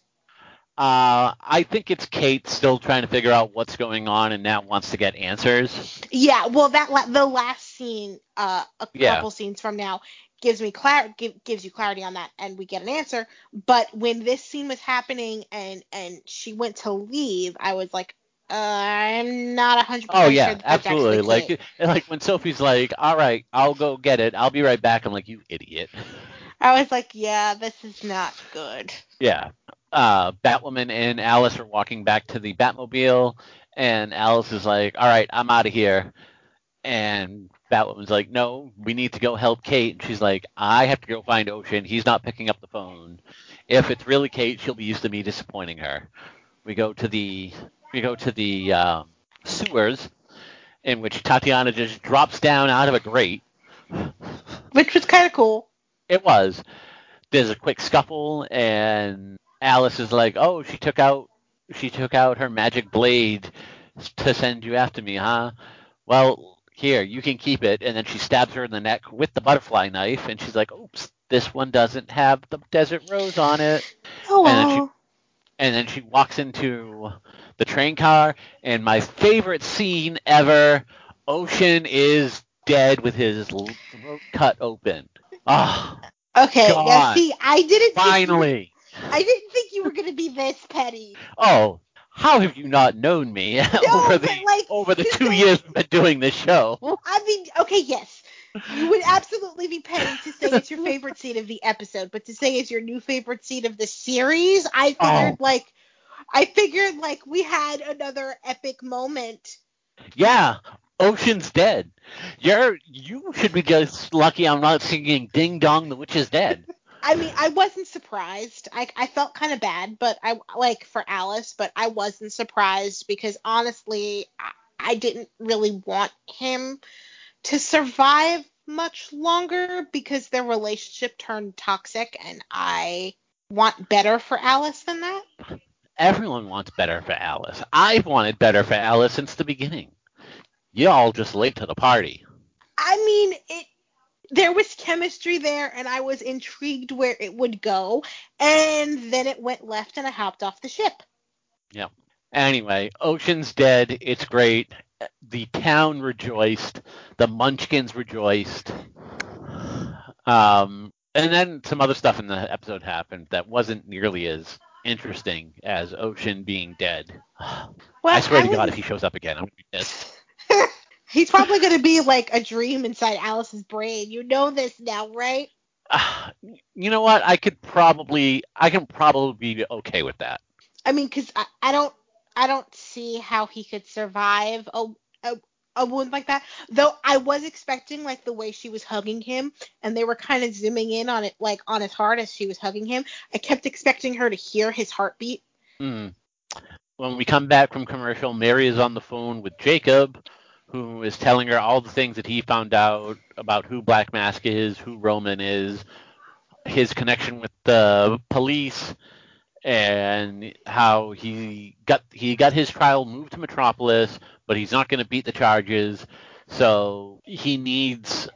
Uh, I think it's Kate still trying to figure out what's going on and now wants to get answers. Yeah, well, that la- the last scene, uh, a Yeah. couple scenes from now, gives me clar- give, gives you clarity on that, and we get an answer. But when this scene was happening and and she went to leave, I was like, uh, I'm not 100% Oh yeah, that that's absolutely. Like like when Sophie's like, "All right, I'll go get it. I'll be right back." I'm like, "You idiot." I was like, yeah, this is not good. Yeah. Uh, Batwoman and Alice are walking back to the Batmobile, and Alice is like, "All right, I'm out of here." And Batwoman's like, "No, we need to go help Kate." And she's like, "I have to go find Ocean. He's not picking up the phone. If it's really Kate, she'll be used to me disappointing her." We go to the we go to the uh, sewers, in which Tatiana just drops down out of a grate. Which was kind of cool. It was. There's a quick scuffle, and Alice is like, "Oh, she took out she took out her magic blade to send you after me, huh? Well, here you can keep it." And then she stabs her in the neck with the butterfly knife, and she's like, "Oops, this one doesn't have the desert rose on it." Oh And then she- well. And then she walks into the train car, and my favorite scene ever: Ocean is dead with his throat cut open. Ah, Okay, now see, I didn't think you were, finally. I didn't think you were gonna be this petty. Oh, how have you not known me over the like, over the two years we've been doing this show? I mean, okay, yes, you would absolutely be petty to say it's your favorite scene of the episode, but to say it's your new favorite scene of the series, I figured Oh. like, I figured like we had another epic moment. Yeah, Ocean's dead. You're you should be just lucky I'm not singing "Ding Dong, the Witch is Dead." I mean, I wasn't surprised. I I felt kind of bad, but I like for Alice, but I wasn't surprised because honestly, I, I didn't really want him to survive much longer because their relationship turned toxic, and I want better for Alice than that. Everyone wants better for Alice. I've wanted better for Alice since the beginning. Y'all just late to the party. I mean, it. There was chemistry there, and I was intrigued where it would go, and then it went left, and I hopped off the ship. Yeah. Anyway, Ocean's dead. It's great. The town rejoiced. The Munchkins rejoiced. Um, and then some other stuff in the episode happened that wasn't nearly as interesting as Ocean being dead. Well, I swear to was- God, if he shows up again, I'm gonna be pissed. He's probably going to be like a dream inside Alice's brain. You know this now, right? Ah, you know what? I could probably, I can probably be okay with that. I mean, because I, I don't, I don't see how he could survive a, a a wound like that. Though I was expecting like the way she was hugging him, and they were kind of zooming in on it, like on his heart as she was hugging him. I kept expecting her to hear his heartbeat. Hmm. When we come back from commercial, Mary is on the phone with Jacob, who is telling her all the things that he found out about who Black Mask is, who Roman is, his connection with the police, and how he got he got his trial moved to Metropolis, but he's not going to beat the charges, so he needs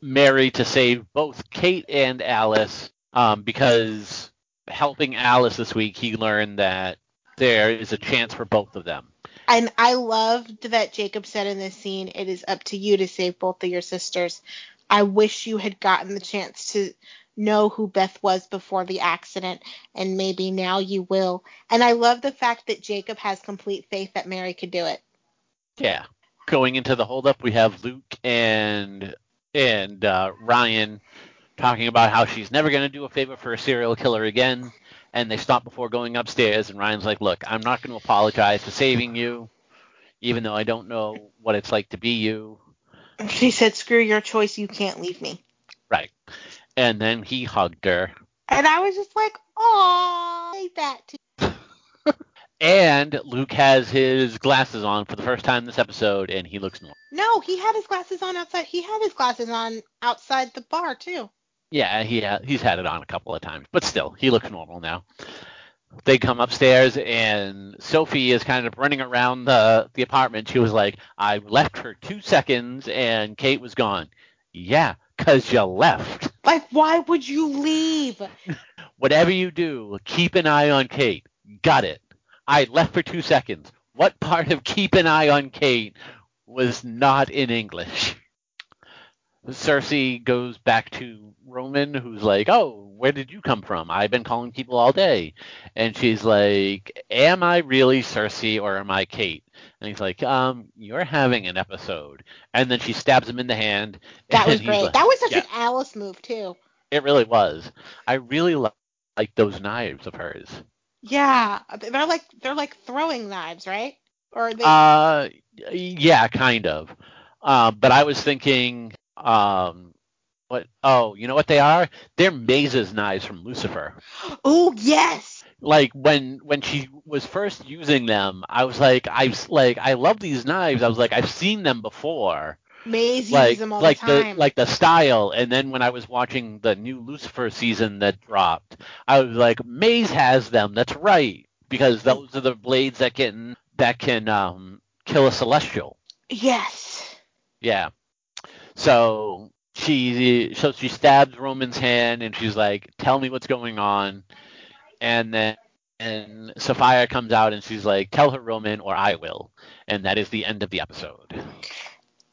Mary to save both Kate and Alice, um, because helping Alice this week, he learned that there is a chance for both of them. And I loved that Jacob said in this scene, "It is up to you to save both of your sisters." I wish you had gotten the chance to know who Beth was before the accident, and maybe now you will. And I love the fact that Jacob has complete faith that Mary could do it. Yeah. Going into the holdup, we have Luke and and uh, Ryan talking about how she's never going to do a favor for a serial killer again. And they stop before going upstairs, and Ryan's like, "Look, I'm not going to apologize for saving you, even though I don't know what it's like to be you." She said, "Screw your choice, you can't leave me." And then he hugged her, And I was just like, "Oh, I hate that too." and Luke has his glasses on for the first time this episode, and he looks normal. No, he had his glasses on outside. He had his glasses on outside the bar too. Yeah, he ha- he's had it on a couple of times, but still, he looks normal now. They come upstairs, and Sophie is kind of running around the the apartment. She was like, "I left for two seconds, and Kate was gone." Yeah, 'cause you left. Like, why would you leave? Whatever you do, keep an eye on Kate. Got it. I left for two seconds. What part of keep an eye on Kate was not in English? Circe goes back to Roman, who's like, "Oh, where did you come from? I've been calling people all day. And she's like, am I really Circe or am I Kate? And he's like, um, you're having an episode. And then she stabs him in the hand. That was great. like- that was such yeah. an Alice move too. It really was. I really li- like those knives of hers. Yeah, they're like they're like throwing knives, right? Or they Uh, yeah, kind of. Um, but I was thinking, um, what? Oh, you know what they are? They're Maze's knives from Lucifer. Oh, yes. Like when when she was first using them, I was like, I've like I love these knives. I was like, I've seen them before. Maze like uses them all like the time. like the style and then when i was watching the new lucifer season that dropped i was like maze has them that's right because those are the blades that can that can um kill a celestial yes. yeah so she so she stabs roman's hand and she's like tell me what's going on and then and Sophia comes out and she's like, "Tell her Roman, or I will," and that is the end of the episode.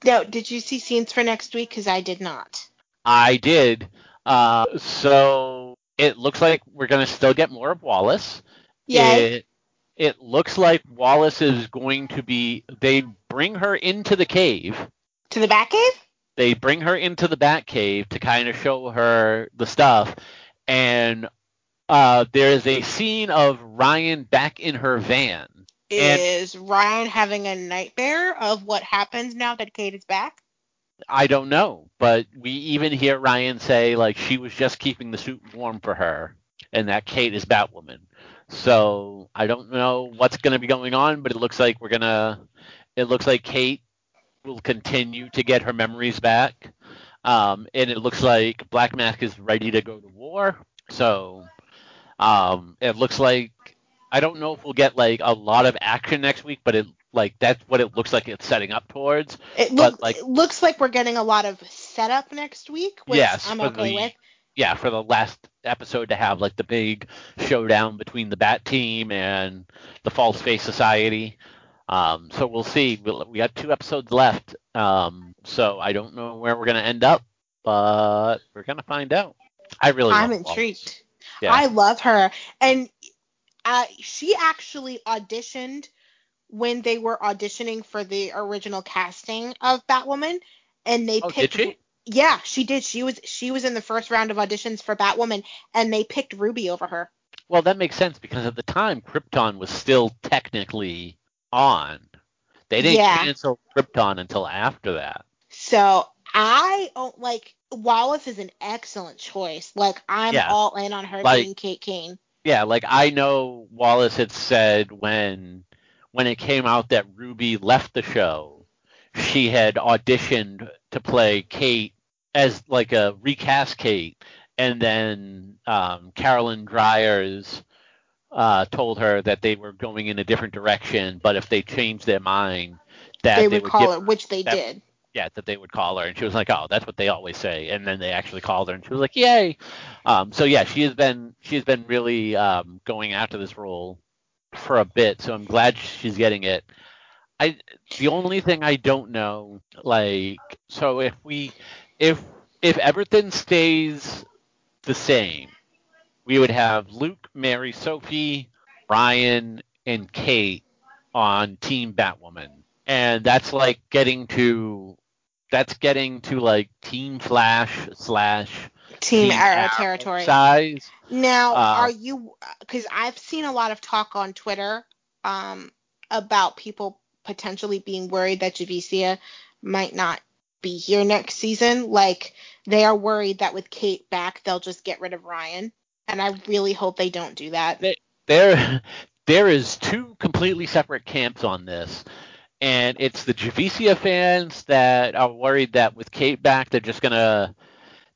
Now, did you see scenes for next week? Because I did not. I did. Uh, so it looks like we're going to still get more of Wallis. Yay. It, it looks like Wallis is going to be. They bring her into the cave. To the Batcave? They bring her into the Bat Cave to kind of show her the stuff, and uh, there is a scene of Ryan back in her van. Is Ryan having a nightmare of what happens now that Kate is back? I don't know, but we even hear Ryan say like she was just keeping the suit warm for her, and that Kate is Batwoman. So I don't know what's going to be going on, but it looks like we're gonna. It looks like Kate will continue to get her memories back, um, and it looks like Black Mask is ready to go to war. So um, it looks like I don't know if we'll get like a lot of action next week, but it like that's what it looks like it's setting up towards. It, But, like- it looks like we're getting a lot of setup next week, which Yes, I'm okay the- with. yeah, for the last episode to have like the big showdown between the Bat Team and the False Face Society. Um, so we'll see. We'll, we got two episodes left. Um, so I don't know where we're gonna end up, but we're gonna find out. I really. I'm intrigued. Yeah. I love her, and uh, she actually auditioned when they were auditioning for the original casting of Batwoman, and they oh, did picked. she? Yeah, she did. She was she was in the first round of auditions for Batwoman, and they picked Ruby over her. Well, that makes sense because at the time Krypton was still technically on. They didn't Yeah. cancel Krypton until after that. So I don't like Wallis is an excellent choice. Like I'm Yeah. all in on her Like- being Kate Kane. Yeah, like I know Wallis had said when when it came out that Ruby left the show, she had auditioned to play Kate as like a recast Kate, and then um, Caroline Dries uh, told her that they were going in a different direction, but if they changed their mind, that They they, would call give, her, which they that- did. Yeah, that they would call her, and she was like, "Oh, that's what they always say." And then they actually called her, and she was like, "Yay!" Um, so yeah, she has been she has been really um, going after this role for a bit. So I'm glad she's getting it. I the only thing I don't know, like, so if we if if everything stays the same, we would have Luke, Mary, Sophie, Ryan, and Kate on Team Batwoman, and that's like getting to that's getting to like Team Flash slash Team Arrow Arrow territory. size. Now, Uh, are you? Because I've seen a lot of talk on Twitter um, about people potentially being worried that Javicia might not be here next season. Like they are worried that with Kate back, they'll just get rid of Ryan, and I really hope they don't do that. There there is two completely separate camps on this. And it's the Javicia fans that are worried that with Kate back they're just gonna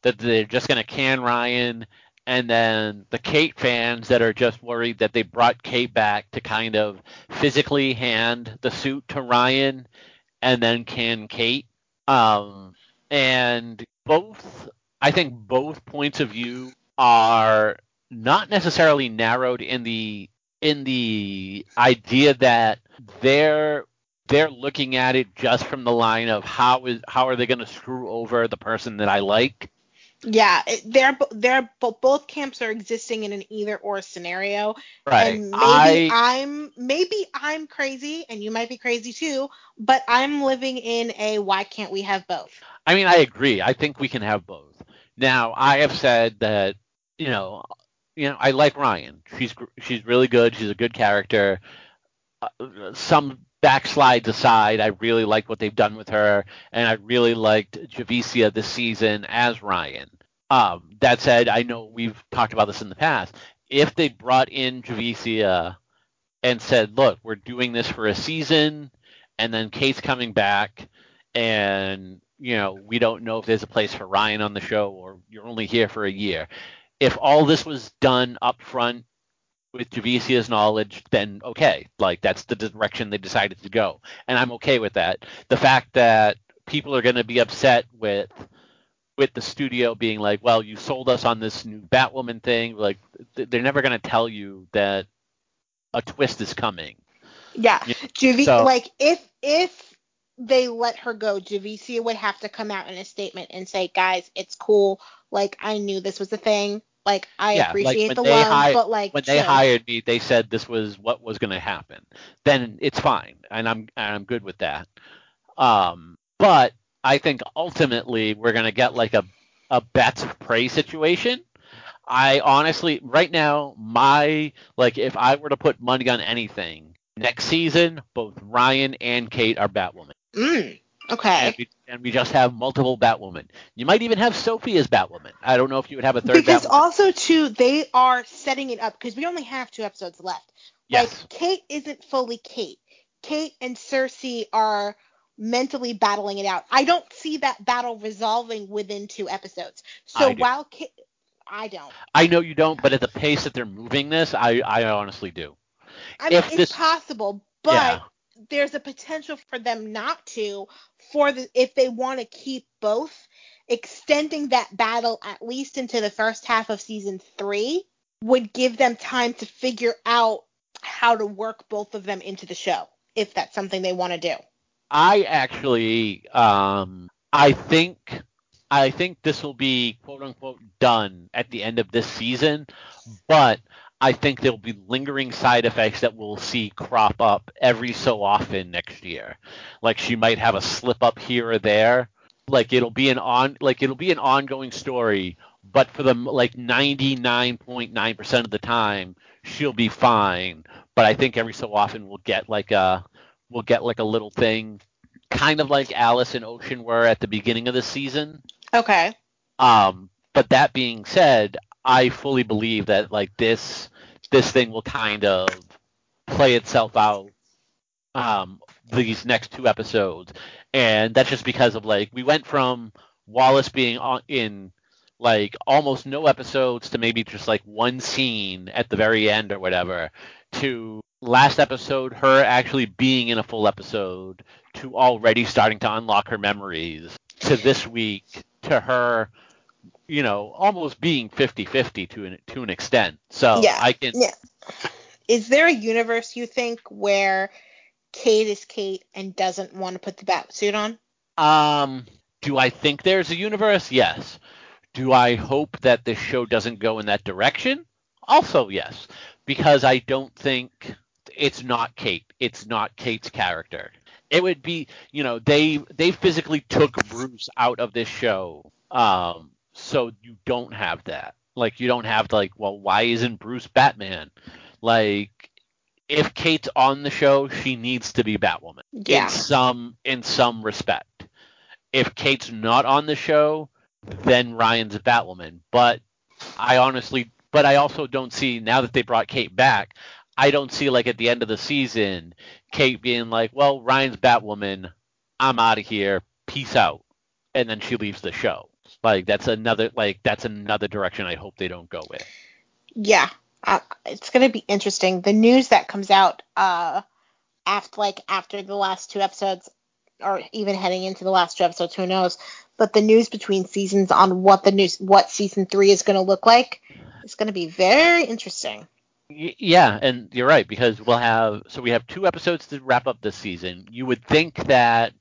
that they're just gonna can Ryan and then the Kate fans that are just worried that they brought Kate back to kind of physically hand the suit to Ryan and then can Kate. Um, and both, I think both points of view are not necessarily narrowed in the in the idea that they're they're looking at it just from the line of how is how are they going to screw over the person that I like Yeah, they're they're both camps are existing in an either or scenario. Right. And maybe I I'm maybe I'm crazy and you might be crazy too, but I'm living in a why can't we have both? I mean I agree. I think we can have both. Now I have said that you know you know I like Ryan. She's she's really good. She's a good character. Uh, some backslides aside, I really like what they've done with her, and I really liked Javicia this season as Ryan. Um, that said, I know we've talked about this in the past. If they brought in Javicia and said, "Look, we're doing this for a season, and then Kate's coming back, and you know we don't know if there's a place for Ryan on the show, or you're only here for a year." If all this was done up front with Javicia's knowledge, then okay, like that's the direction they decided to go, and I'm okay with that. The fact that people are going to be upset with with the studio being like, well, you sold us on this new Batwoman thing, like th- they're never going to tell you that a twist is coming. Yeah, Yeah, Javi- so- like if if they let her go, Javicia would have to come out in a statement and say, guys, it's cool. Like I knew this was a thing. Like I Yeah, appreciate when the they love, hi- but like When they hired me, they said this was what was going to happen. Then it's fine, and I'm and I'm good with that. Um, but I think ultimately we're going to get like a a bats of prey situation. I honestly, right now, my like, if I were to put money on anything next season, both Ryan and Kate are Batwoman, Mm, okay. and we, and we just have multiple Batwoman. You might even have Sophie as Batwoman. I don't know if you would have a third Because Batwoman. also too, they are setting it up because we only have two episodes left. yes, Like Kate isn't fully Kate. Kate and Circe are mentally battling it out. I don't see that battle resolving within two episodes. So while Kate, I don't. I know you don't, but at the pace that they're moving this, I, I honestly do. I mean, If it's this- possible, but Yeah. There's a potential for them not to. For the if they want to keep both, extending that battle at least into the first half of season three would give them time to figure out how to work both of them into the show, if that's something they want to do. I actually, um, I think, I think this will be quote unquote done at the end of this season, but I think there'll be lingering side effects that we'll see crop up every so often next year. Like she might have a slip up here or there. Like it'll be an on, like it'll be an ongoing story, but for the like 99.9% of the time, she'll be fine. But I think every so often we'll get like a we'll get like a little thing, kind of like Alice and Ocean were at the beginning of the season. Okay. Um, but that being said, I fully believe that like this this thing will kind of play itself out um, these next two episodes, and that's just because of like we went from Wallis being on, in like almost no episodes to maybe just like one scene at the very end or whatever to last episode her actually being in a full episode to already starting to unlock her memories to this week to her you know almost being 50-50 to an to an extent so Yeah. i can Yeah. Is there a universe you think where Kate is Kate and doesn't want to put the bat suit on? Um, do I think there's a universe? Yes. Do I hope that this show doesn't go in that direction? Also, yes, because I don't think it's not Kate. It's not Kate's character. It would be, you know, they they physically took Bruce out of this show, um, so you don't have that. Like, you don't have like, well, why isn't Bruce Batman? Like, if Kate's on the show, she needs to be Batwoman Yeah. in some in some respect. If Kate's not on the show, then Ryan's a Batwoman. But I honestly, but I also don't see now that they brought Kate back. I don't see like at the end of the season, Kate being like, "Well, Ryan's Batwoman. I'm out of here. Peace out," and then she leaves the show. Like that's another like that's another direction I hope they don't go with. Yeah, uh, it's gonna be interesting. The news that comes out uh after like after the last two episodes, or even heading into the last two episodes, who knows? But the news between seasons on what the news what season three is gonna look like is gonna be very interesting. Yeah, and you're right because we'll have so we have two episodes to wrap up this season. You would think that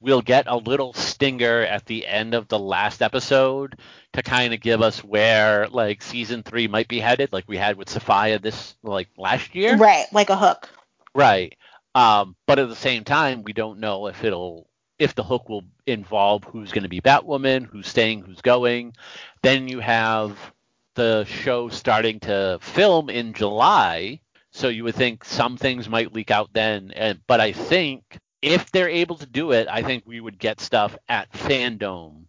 we'll get a little stinger at the end of the last episode to kind of give us where like season three might be headed, like we had with Sophia this like last year. Right, like a hook. Right. Um, but at the same time, we don't know if it'll if the hook will involve who's going to be Batwoman, who's staying, who's going. Then you have the show starting to film in July, so you would think some things might leak out then. And but I think if they're able to do it, I think we would get stuff at FanDome.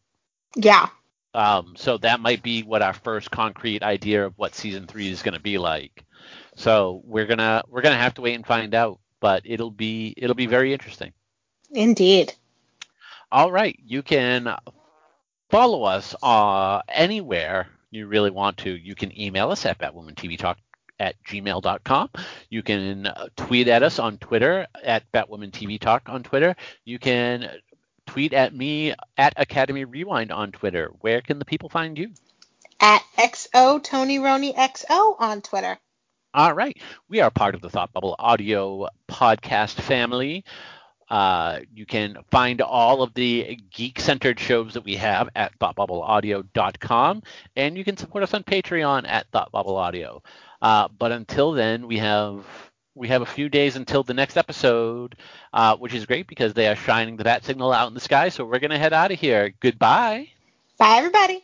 Yeah. Um, so that might be what our first concrete idea of what season three is going to be like. So we're gonna we're gonna have to wait and find out, but it'll be it'll be very interesting. Indeed. All right, you can follow us uh, anywhere you really want to. You can email us at batwomantvtalk at gmail.com. You can uh, tweet at us on Twitter at batwomantvtalk on Twitter. You can tweet at me at Academy Rewind on Twitter. Where can the people find you? At XO Tony Roni XO on Twitter. All right. We are part of the Thought Bubble Audio podcast family. Uh, you can find all of the geek centered shows that we have at thoughtbubbleaudio.com, and you can support us on Patreon at Thought Bubble Audio. Uh, but until then, we have we have a few days until the next episode, uh, which is great because they are shining the bat signal out in the sky. So we're gonna head out of here. Goodbye. Bye, everybody.